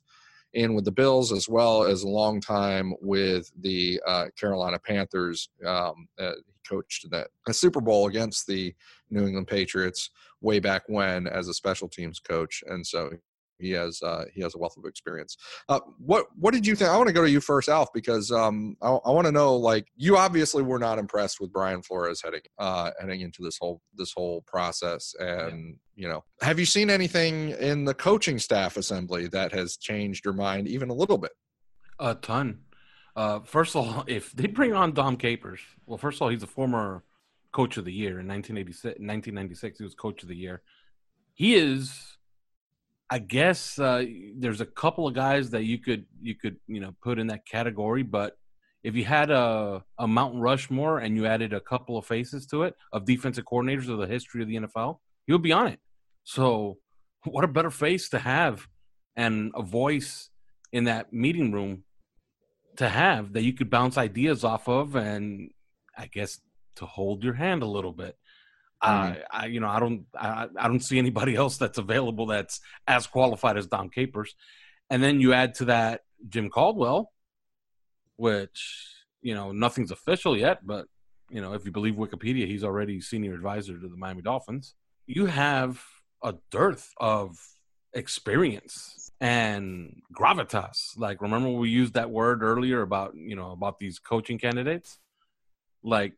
in with the Bills as well as a long time with the uh, Carolina Panthers. Um, uh, he coached that a Super Bowl against the New England Patriots way back when as a special teams coach, and so he has uh, he has a wealth of experience. Uh, what what did you think? I want to go to you first, Alf, because um, I, I want to know. Like, you obviously were not impressed with Brian Flores heading uh, heading into this whole this whole process, and yeah. you know, have you seen anything in the coaching staff assembly that has changed your mind even a little bit? A ton. Uh, first of all, if they bring on Dom Capers, well, first of all, he's a former coach of the year in 1986. 1996, he was coach of the year. He is I guess uh, there's a couple of guys that you could you could you know put in that category, but if you had a a Mountain Rushmore and you added a couple of faces to it of defensive coordinators of the history of the NFL, he would be on it. So, what a better face to have and a voice in that meeting room to have that you could bounce ideas off of and I guess to hold your hand a little bit. Mm-hmm. I, you know, I don't, I, I don't see anybody else that's available that's as qualified as Dom Capers. And then you add to that Jim Caldwell, which you know nothing's official yet, but you know if you believe Wikipedia, he's already senior advisor to the Miami Dolphins. You have a dearth of experience and gravitas. Like remember we used that word earlier about you know about these coaching candidates. Like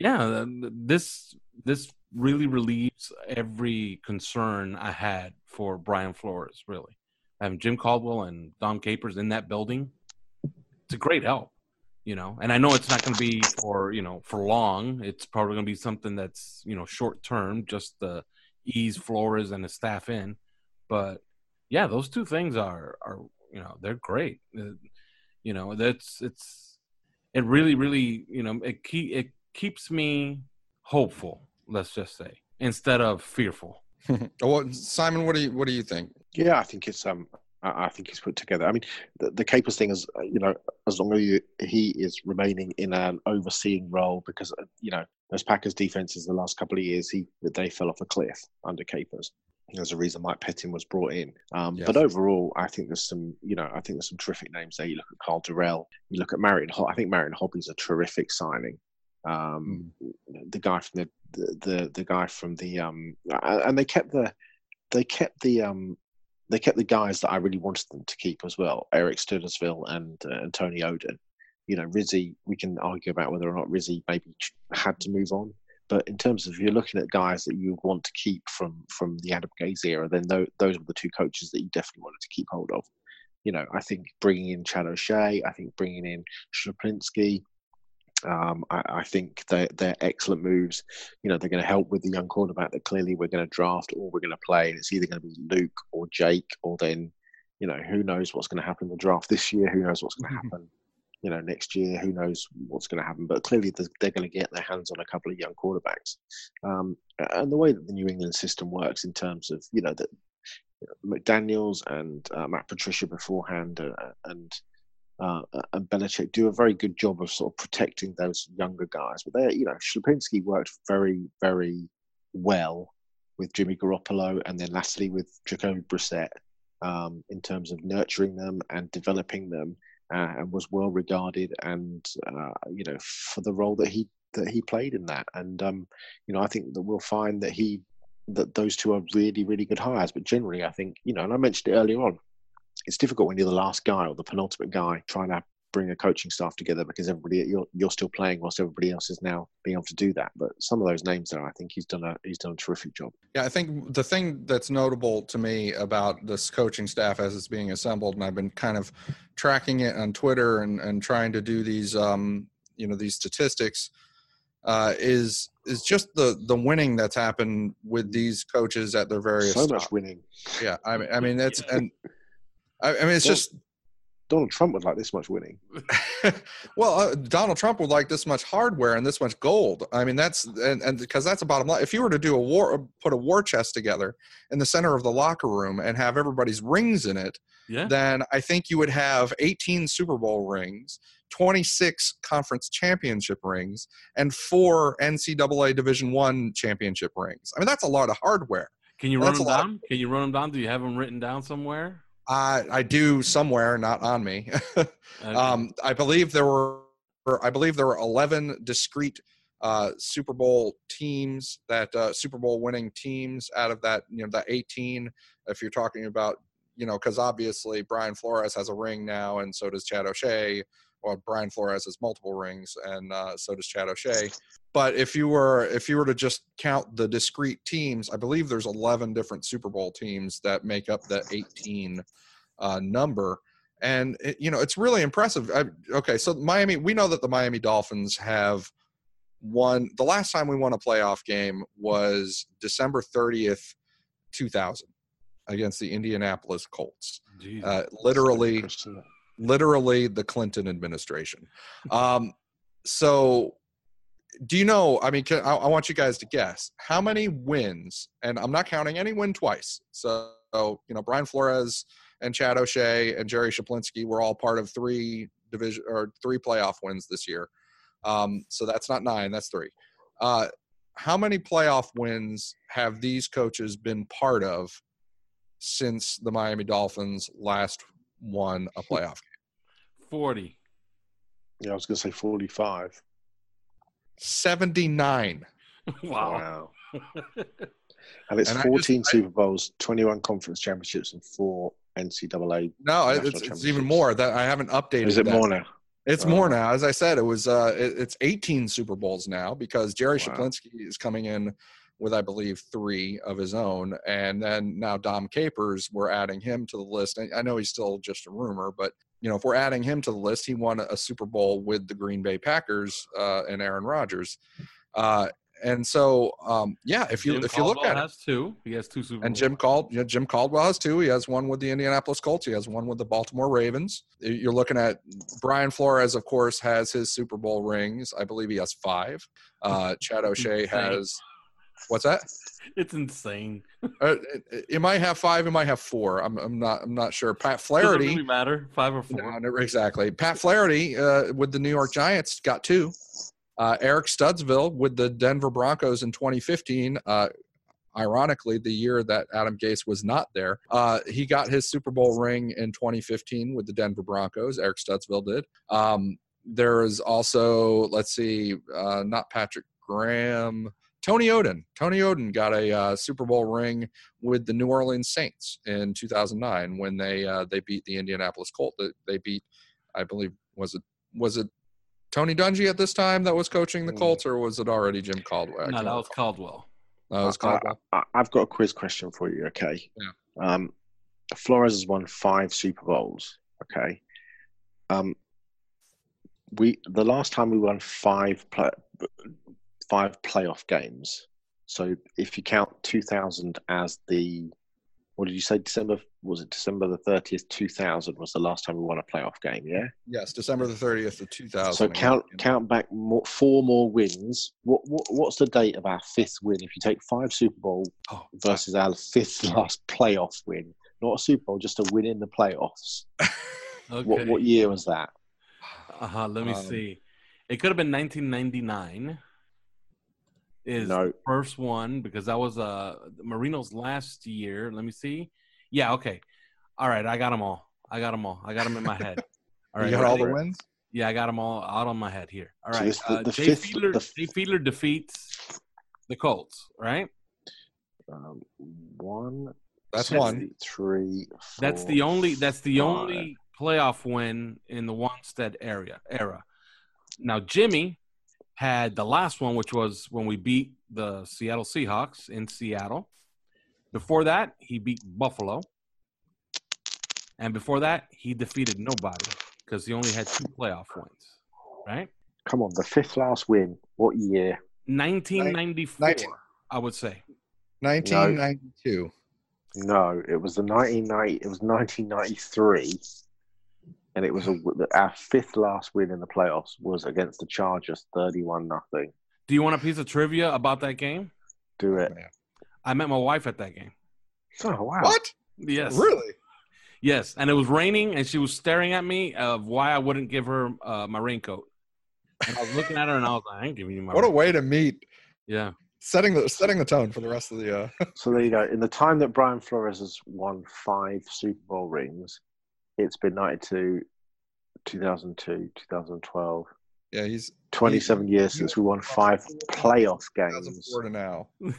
yeah, this this really relieves every concern I had for Brian Flores. Really, having Jim Caldwell and Dom Capers in that building, it's a great help. You know, and I know it's not going to be for you know for long. It's probably going to be something that's you know short term, just to ease Flores and the staff in. But yeah, those two things are are you know they're great. Uh, you know, that's it's it really really you know it key it keeps me hopeful. Let's just say instead of fearful. well, Simon, what do you what do you think? Yeah, I think it's um, I I think he's put together. I mean, the, the Capers thing is, uh, you know, as long as you, he is remaining in an overseeing role, because uh, you know those Packers defenses the last couple of years, he they fell off a cliff under Capers. There's a reason Mike Pettin was brought in. Um, Yes. But overall, I think there's some, you know, I think there's some terrific names there. You look at Karl Dorrell, you look at Marion. Ho- I think Marion Hobby's a terrific signing. Um, The guy from the, the the the guy from the um, and they kept the they kept the um they kept the guys that I really wanted them to keep as well. Eric Studesville and uh, and Tony Oden. You know, Rizzi. We can argue about whether or not Rizzi maybe had to move on. But in terms of you're looking at guys that you want to keep from from the Adam Gase era, then tho- those were the two coaches that you definitely wanted to keep hold of. You know, I think bringing in Chad O'Shea, I think bringing in Schuplinski, um, I, I think they're, they're excellent moves. You know, they're going to help with the young quarterback that clearly we're going to draft or we're going to play. And it's either going to be Luke or Jake, or then, you know, who knows what's going to happen in the draft this year? Who knows what's going to happen, you know, next year? Who knows what's going to happen? But clearly they're, they're going to get their hands on a couple of young quarterbacks. Um, and the way that the New England system works in terms of, you know, that McDaniels and uh, Matt Patricia beforehand uh, and uh, and Belichick do a very good job of sort of protecting those younger guys. But they, you know, Schuplinski worked very, very well with Jimmy Garoppolo, and then lastly with Jacoby Brissett um, in terms of nurturing them and developing them, uh, and was well regarded, and uh, you know, for the role that he that he played in that. And um, you know, I think that we'll find that he that those two are really, really good hires. But generally, I think you know, and I mentioned it earlier on it's difficult when you're the last guy or the penultimate guy trying to bring a coaching staff together because everybody you're you're still playing whilst everybody else is now being able to do that. But some of those names there, I think he's done a he's done a terrific job. Yeah, I think the thing that's notable to me about this coaching staff as it's being assembled, and I've been kind of tracking it on Twitter and, and trying to do these, um, you know, these statistics, uh, is is just the the winning that's happened with these coaches at their various. So much winning. Yeah, I mean, I mean, it's and I, I mean, it's Well, just Donald Trump would like this much winning. well, uh, Donald Trump would like this much hardware and this much gold. I mean, that's and and because that's the bottom line. If you were to do a war, put a war chest together in the center of the locker room and have everybody's rings in it, Yeah. then I think you would have 18 Super Bowl rings, 26 conference championship rings, and four NCAA Division One championship rings. I mean, that's a lot of hardware. Can you run That's them a lot. down? Can you run them down? Do you have them written down somewhere? I I do somewhere, not on me. um, I believe there were I believe there were 11 discrete uh, Super Bowl teams that uh, Super Bowl winning teams out of that you know that 18. If you're talking about you know because obviously Brian Flores has a ring now, and so does Chad O'Shea. Well, Brian Flores has multiple rings, and uh, so does Chad O'Shea. But if you were if you were to just count the discrete teams, I believe there's 11 different Super Bowl teams that make up the 18 uh, number. And it, you know it's really impressive. I, okay, so Miami, we know that the Miami Dolphins have won. The last time we won a playoff game was December 30th, 2000, against the Indianapolis Colts. Uh, literally, literally the Clinton administration. Um, so, do you know? I mean, can, I, I want you guys to guess how many wins, and I'm not counting any win twice. So, you know, Brian Flores and Chad O'Shea and Jerry Schuplinski were all part of three division or three playoff wins this year. Um, so that's not nine, that's three. Uh, how many playoff wins have these coaches been part of since the Miami Dolphins last won a playoff? 40. Yeah, I was going to say 45. 79. Wow. And it's And 14 just- Super Bowls, 21 conference championships, and four NCAA. No, it's, it's even more. That I haven't updated. Is it that. more now? It's Oh. more now. As I said, it was uh, it, it's 18 Super Bowls now because Jerry Wow. Schuplinski is coming in with I believe three of his own, and then now Dom Capers, we're adding him to the list. I, I know he's still just a rumor, but you know if we're adding him to the list, he won a Super Bowl with the Green Bay Packers uh, and Aaron Rodgers, uh, and so um, yeah, if you Jim if you look Caldwell at it, he has two. He has two Super and Bowls. Jim Cald, know, Jim Caldwell has two. He has one with the Indianapolis Colts. He has one with the Baltimore Ravens. You're looking at Brian Flores, of course, has his Super Bowl rings. I believe he has five. Uh, Chad O'Shea has What's that? It's insane. Uh, it, it might have five. It might have four. I'm, I'm not. I'm not sure. Pat Doesn't Flaherty. really matter. Five or four. No, never exactly. Pat Flaherty uh, with the New York Giants got two. Uh, Eric Studesville with the Denver Broncos in 2015. Uh, ironically, the year that Adam Gase was not there, uh, he got his Super Bowl ring in 2015 with the Denver Broncos. Eric Studesville did. Um, there is also, let's see, uh, not Patrick Graham. Tony Oden. Tony Oden got a uh, Super Bowl ring with the New Orleans Saints in 2009 when they uh, they beat the Indianapolis Colts. They, they beat, I believe, was it was it Tony Dungy at this time that was coaching the Colts, or was it already Jim Caldwell? I No, can't that was recall. Caldwell. That was I, Caldwell. I, I've got a quiz question for you. Okay. Yeah. Um, Flores has won five Super Bowls. Okay. Um, we the last time we won five play, five playoff games. So if you count 2000 as the what did you say? December was it December the 30th? 2000 was the last time we won a playoff game. Yeah. Yes, December the 30th of 2000. So count count back more, four more wins. What, what what's the date of our fifth win? If you take five Super Bowl Oh, versus our fifth last playoff win, not a Super Bowl, just a win in the playoffs. Okay. What what year was that? Uh huh. Let me Um, see. It could have been 1999. Is No. the first one because that was uh Marino's last year. Let me see. Yeah. Okay. All right. I got them all. I got them all. I got them in my head. All right. you got all the wins. Yeah, I got them all out on my head here. All right, So right. this- the- uh, Jay fifth- Fiedler, the- Jay Fiedler defeats the Colts. Right. Um, one. That's two, one. Three. That's the only. That's the five. only playoff win in the Wannstedt area era. Now Jimmy had the last one, which was when we beat the Seattle Seahawks in Seattle. Before that, he beat Buffalo, and before that, he defeated nobody because he only had two playoff wins. Right, Come on, the fifth last win. What year? 1994, 19 I would say. 1992. No, it was the 1990. It was 1993, and it was a, our fifth last win in the playoffs was against the Chargers, 31 nothing. Do you want a piece of trivia about that game? Do it. I met my wife at that game. Oh wow! What? Yes. Really? Yes, and it was raining, and she was staring at me of why I wouldn't give her uh, my raincoat. And I was looking at her, and I was like, "I ain't giving you my." What a way to meet. Yeah. Setting the setting the tone for the rest of the. Uh, So there you go. In the time that Brian Flores has won five Super Bowl rings, it's been 92, 2002, 2012, yeah, he's 27 years since we won five playoff games. 2004 to now.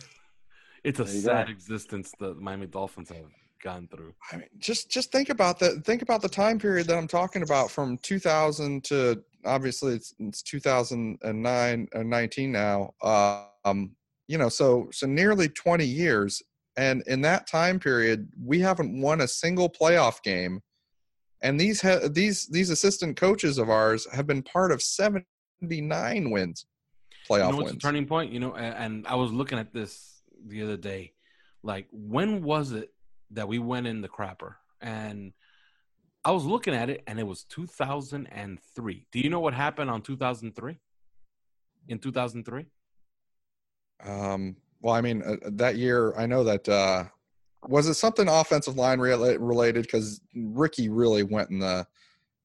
It's a sad go. existence that Miami Dolphins have gone through. I mean, just just think about that. Think about the time period that I'm talking about from 2000 to obviously it's, it's 2009 and 19 now. Uh, um, you know, so so nearly 20 years, and in that time period, we haven't won a single playoff game. And these ha- these these assistant coaches of ours have been part of 79 wins, playoff you know wins. turning point? You know, and I was looking at this the other day. Like, when was it that we went in the crapper? And I was looking at it, and it was 2003. Do you know what happened on 2003? In 2003? Um, well, I mean, uh, that year, I know that uh, was it something offensive line rela- related because Ricky really went in the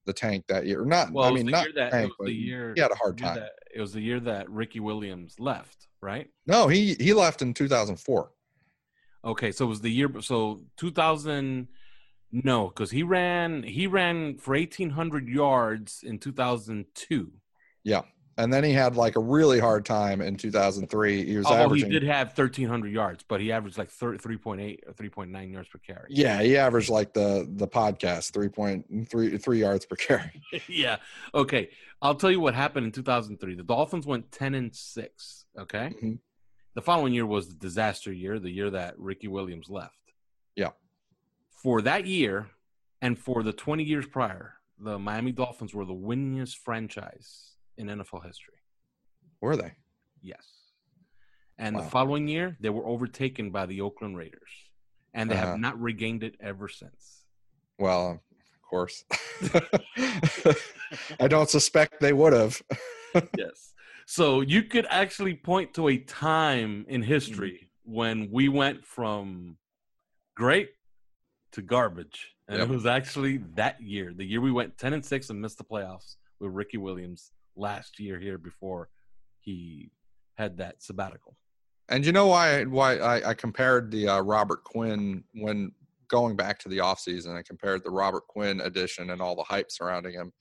the tank that year. Not, Well, I mean, not that tank, but the year he had a hard time. that- it was the year that Ricky Williams left, right? No, he he left in 2004. Okay, so it was the year. So 2000. No, because he ran he ran for 1,800 yards in 2002. Yeah, and then he had like a really hard time in 2003. He was Although averaging. he did have 1,300 yards, but he averaged like 3.8 or 3.9 yards per carry. yeah, he averaged like the the podcast three point three three yards per carry. yeah. Okay. I'll tell you what happened in 2003. The Dolphins went 10 and 6. Okay. Mhm. The following year was the disaster year, the year that Ricky Williams left. Yeah. For that year and for the 20 years prior, the Miami Dolphins were the winningest franchise in NFL history. Were they? Yes. And Wow. the following year, they were overtaken by the Oakland Raiders. And they Uh-huh. have not regained it ever since. Well, of course. I don't suspect they would have. yes. So you could actually point to a time in history when we went from great to garbage. And Yep. it was actually that year, the year we went 10 and 6 and missed the playoffs with Ricky Williams last year here before he had that sabbatical. And you know why why I, I compared the uh, Robert Quinn when going back to the offseason, I compared the Robert Quinn edition and all the hype surrounding him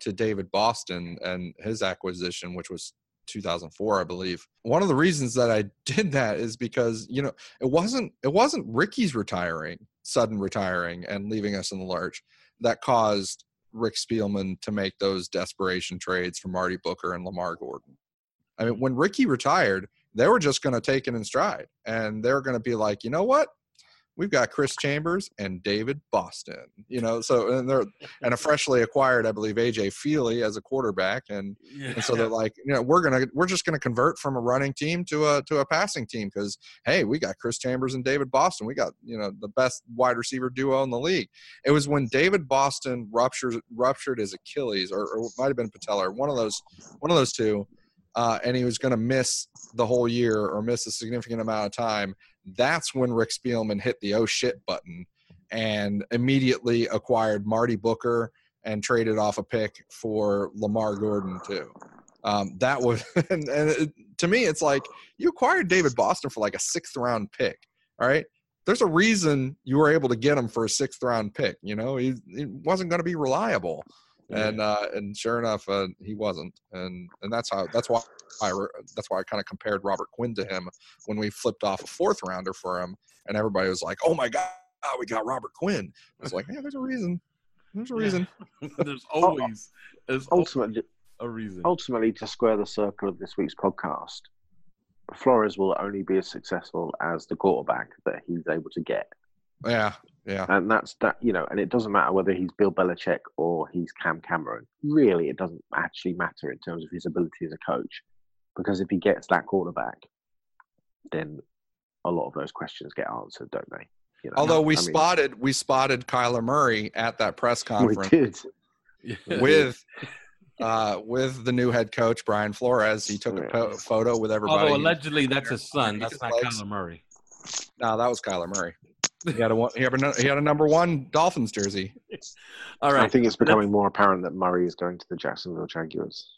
to David Boston and his acquisition, which was 2004, I believe. One of the reasons that I did that is because you know it wasn't it wasn't Ricky's retiring, sudden retiring, and leaving us in the lurch that caused Rick Spielman to make those desperation trades for Marty Booker and Lamar Gordon. I mean, when Ricky retired, they were just going to take it in stride, and they were going to be like, you know what? We've got Chris Chambers and David Boston, you know. So and they're and a freshly acquired, I believe, AJ Feeley as a quarterback, and and so they're like, you know, we're gonna we're just gonna convert from a running team to a to a passing team because hey, we got Chris Chambers and David Boston, we got you know the best wide receiver duo in the league. It was when David Boston ruptured ruptured his Achilles, or, or it might have been patella, or one of those one of those two, uh, and he was going to miss the whole year or miss a significant amount of time. That's when Rick Spielman hit the oh shit button and immediately acquired Marty Booker and traded off a pick for Lamar Gordon too. Um, that was, and, and it, to me, it's like you acquired David Boston for like a sixth round pick. All right. There's a reason you were able to get him for a sixth round pick. You know, he, he wasn't going to be reliable. And uh, and sure enough, uh, he wasn't, and and that's how that's why I that's why I kind of compared Robert Quinn to him when we flipped off a fourth rounder for him, and everybody was like, "Oh my god, we got Robert Quinn." I was like, "Yeah, there's a reason. There's a reason." There's always, there's ultimately a reason. Ultimately, to square the circle of this week's podcast, Flores will only be as successful as the quarterback that he's able to get. Yeah, yeah. And that's that, you know, and it doesn't matter whether he's Bill Belichick or he's Cam Cameron. Really, it doesn't actually matter in terms of his ability as a coach. Because if he gets that quarterback, then a lot of those questions get answered, don't they? You know, Although we I mean, spotted we spotted Kyler Murray at that press we conference did. with uh, with the new head coach Brian Flores. He took a po- photo with everybody. Although allegedly that's his son. That's not legs. Kyler Murray. No, that was Kyler Murray. He had a one- he had a, he had a number one Dolphins jersey. All right. I think it's becoming more apparent that Murray is going to the Jacksonville Jaguars.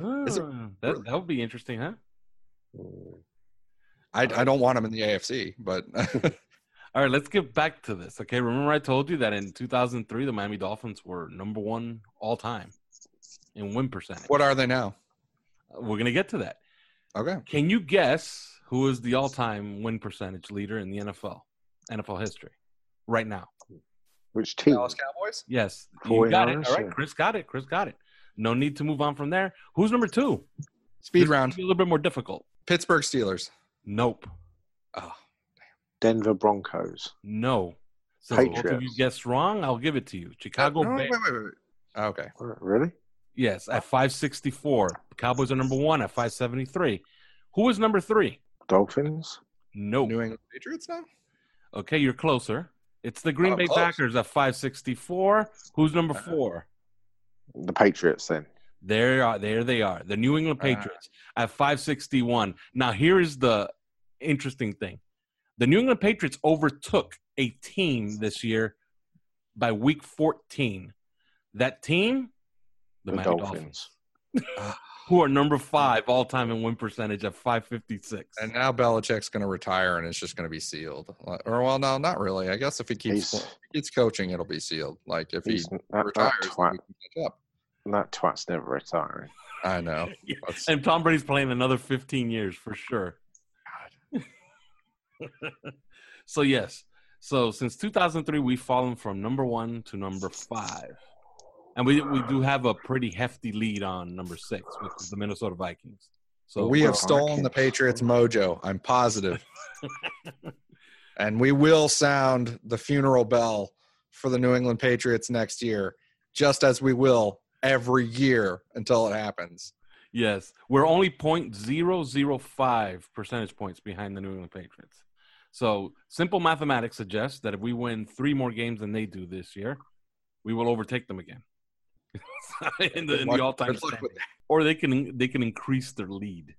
Oh, that, that would be interesting, huh? Hmm. I, I don't want him in the AFC, but All right, let's get back to this. Okay, remember I told you that in 2003 the Miami Dolphins were number one all time in win percentage. what are they now? Uh, we're gonna get to that. Okay. Can you guess who is the all-time win percentage leader in the NFL, NFL history, right now? Which team? Dallas Cowboys. Yes, you got it. All right. Chris got it. Chris got it. No need to move on from there. Who's number two? Speed This round. is A little bit more difficult. Pittsburgh Steelers. Nope. Oh, Denver Broncos. No. So both of you Patriots. guessed wrong. I'll give it to you. Chicago no, Bears. wait, wait, wait. Okay. Really? Yes, at 564. Cowboys are number one at 573. Who is number three? Dolphins. Nope. New England Patriots now. Okay, you're closer. It's the Green Bay close. Packers at 564. Who's number Uh-huh. four? The Patriots then. There are there they are. The New England Uh-huh. Patriots at 561. Now here is the interesting thing. The New England Patriots overtook a team this year by week 14. That team, the, The Miami Dolphins. Dolphins, who are number five all time in win percentage at 556. And now Belichick's going to retire, and it's just going to be sealed. Or well, no, not really. I guess if he keeps He's- if he keeps coaching, it'll be sealed. Like if he He's, that, that, retires, twat, we can catch up. that twat's never retiring. I know. That's- and Tom Brady's playing another 15 years for sure. so yes, so since 2003, we've fallen from number one to number five, and we we do have a pretty hefty lead on number six, which is the Minnesota Vikings. So we have stolen the Patriots' mojo. I'm positive. positive, and we will sound the funeral bell for the New England Patriots next year, just as we will every year until it happens. Yes, we're only 0.005 percentage points behind the New England Patriots. So simple mathematics suggests that if we win three more games than they do this year, we will overtake them again. in the, in the all-time good standing. or they can they can increase their lead.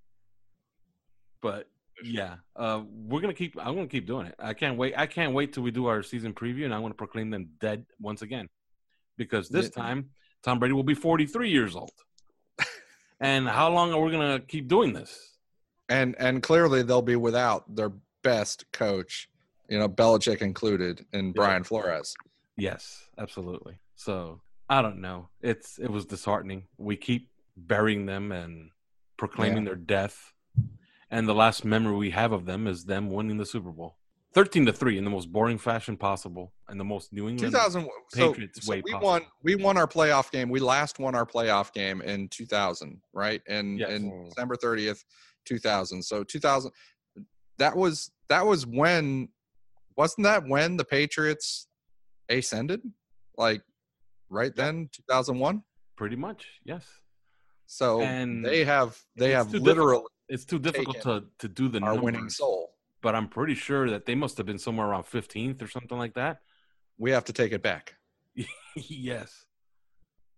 But yeah, uh, we're gonna keep. I'm gonna keep doing it. I can't wait. I can't wait till we do our season preview, and I'm gonna proclaim them dead once again, because this Yeah. time Tom Brady will be 43 years old. and how long are we gonna keep doing this? and and clearly they'll be without their best coach, you know, Belichick included, and Brian Flores. Yes, absolutely. So I don't know. It's it was disheartening. We keep burying them and proclaiming Yeah. their death, and the last memory we have of them is them winning the Super Bowl, thirteen to three, in the most boring fashion possible, and the most New England 2000 Patriots so way we possible. won we won our playoff game we last won our playoff game in 2000 right in Yes. in mm. december 30th 2000 so 2000 that was that was when wasn't that when the patriots ascended like right then 2001 Pretty much, yes. so And they have they have literally difficult- It's too difficult to to do the our winning soul but I'm pretty sure that they must have been somewhere around 15th or something like that. we have to take it back yes.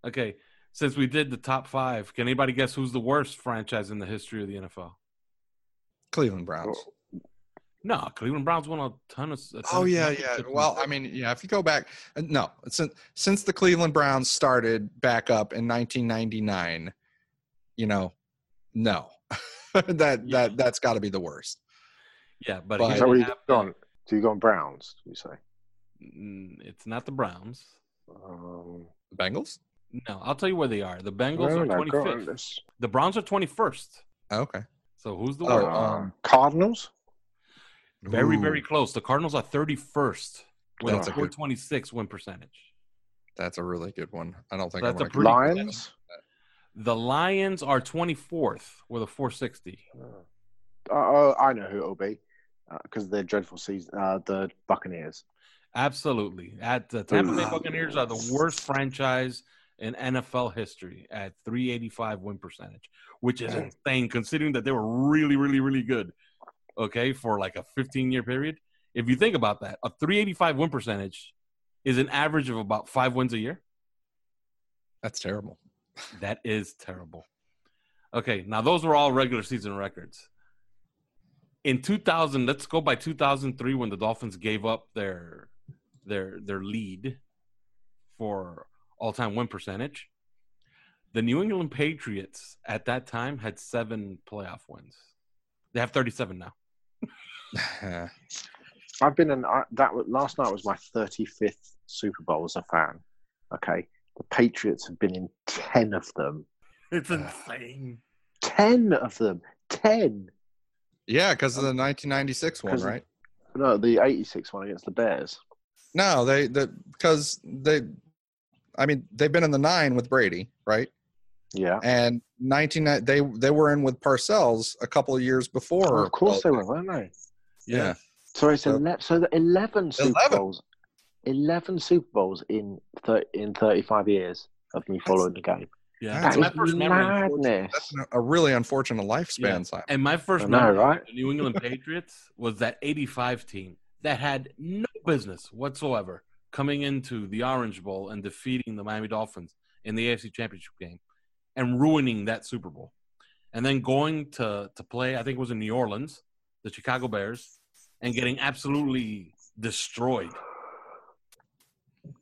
Okay. Since we did the top five, can anybody guess who's the worst franchise in the history of the NFL? cleveland browns No, Cleveland Browns won a ton of. a ton Oh of yeah, yeah. Well, I mean, yeah. If you go back, uh, no, since since the Cleveland Browns started back up in 1999, you know, no, that that that's got to be the worst. yeah, but, but- here Is that we you have gone? So you gone Browns? You say? mm, it's not the Browns. Um, the Bengals. No, I'll tell you where they are. The Bengals are no, go on, 25th. The Browns are 21st. Okay. So who's the Oh, worst? um, uh, Cardinals. Very, Ooh, very close. The Cardinals are 31st with That's a a good- 426 win percentage. That's a really good one. I don't think That's I'm a gonna pretty- Lions. The Lions are 24th with a 460. Uh, oh, I know who it'll be because of their dreadful season. Uh, the Buccaneers. Absolutely. At the Tampa Bay Buccaneers are the worst franchise in NFL history at 385 win percentage, which is insane considering that they were really, really, really good. Okay, for like a 15 year period. If you think about that, a 385 win percentage is an average of about five wins a year. That's terrible. That is terrible. Okay, now those were all regular season records. In 2000, let's go by 2003 when the Dolphins gave up their their their lead for all-time win percentage. The New England Patriots at that time had 7 playoff wins. They have 37 now. I've been in I, that. was- Last night was my thirty-fifth Super Bowl as a fan. Okay, the Patriots have been in ten of them. It's insane. Ten of them. Ten. yeah, because of the um, 1996 one, right? No, the eighty-six one against the Bears. No, they the because they, I mean, they've been in the nine with Brady, right? Yeah. And 19 they they were in with Parcells a couple of years before. of course they were, weren't they? Yeah. So it's So- ele- so the eleven Super 11. Bowls. Eleven Super Bowls in thir- in thirty-five years of me following the game. Yeah, That's my is first memory. madness. That's a really unfortunate lifespan, Yeah. Simon. And my first I know, memory right? of the New England Patriots was that 85 team that had no business whatsoever coming into the Orange Bowl and defeating the Miami Dolphins in the AFC Championship game and ruining that Super Bowl. And then going to, to play, I think it was in New Orleans, the Chicago Bears, and getting absolutely destroyed.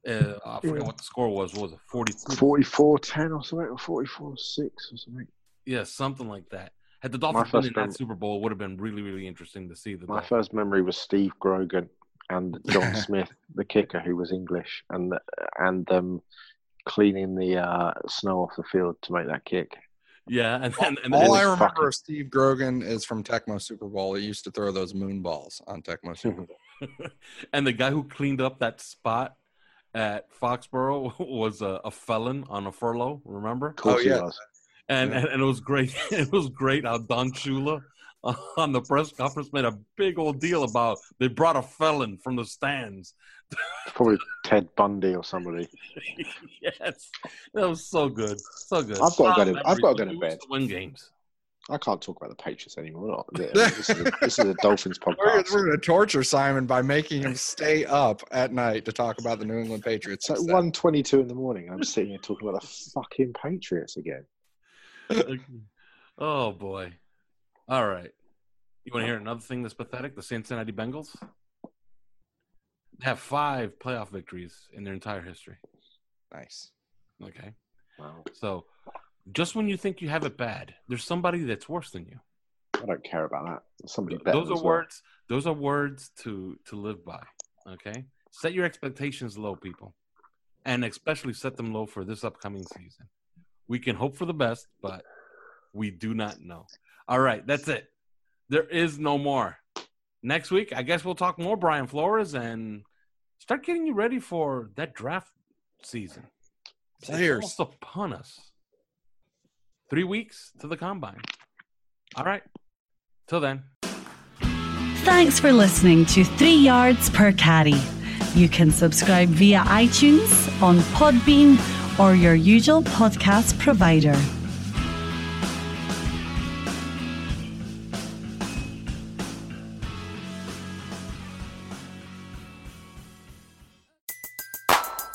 Uh, I forget Yeah. what the score was. What was it 40? 44-10 or something, or 44-6 or something. Yeah, something like that. Had the Dolphins been in that Super Bowl, it would have been really, really interesting to see the My Dolphins. first memory was Steve Grogan and John Smith, the kicker, who was English, and and them cleaning the uh, snow off the field to make that kick. Yeah, and then and, All and- I remember fucking- of Steve Grogan is from Tecmo Super Bowl. He used to throw those moon balls on Tecmo Super Bowl. and the guy who cleaned up that spot at Foxborough was a, a felon on a furlough. Remember? Of course Oh, yeah. he was. And, Yeah. and and it was great. It was great how Don Shula uh, on the press conference made a big old deal about they brought a felon from the stands. Probably Ted Bundy or somebody. yes, that was so good, so good. I've got to go to- I've got to go to We used bed. Win games. I can't talk about the Patriots anymore. Not, this, is a, this is a Dolphins We're, podcast. we're going to torture Simon by making him stay up at night to talk about the New England Patriots. It's like one twenty-two in the morning. I'm sitting here talking about the fucking Patriots again. oh boy. All right. You want to hear another thing that's pathetic? The Cincinnati Bengals They have five playoff victories in their entire history. Nice. Okay. Wow. So just when you think you have it bad, there's somebody that's worse than you. I don't care about that. There's somebody better. Those are well. words. Those are words to to live by. Okay. Set your expectations low, people, and especially set them low for this upcoming season. We can hope for the best, but we do not know. All right, that's it. There is no more. Next week, I guess we'll talk more Brian Flores and start getting you ready for that draft season. It's Players. almost upon us. Three weeks to the combine. All right. Till then. Thanks for listening to Three Yards Per Carry. You can subscribe via iTunes, on Podbean, or your usual podcast provider.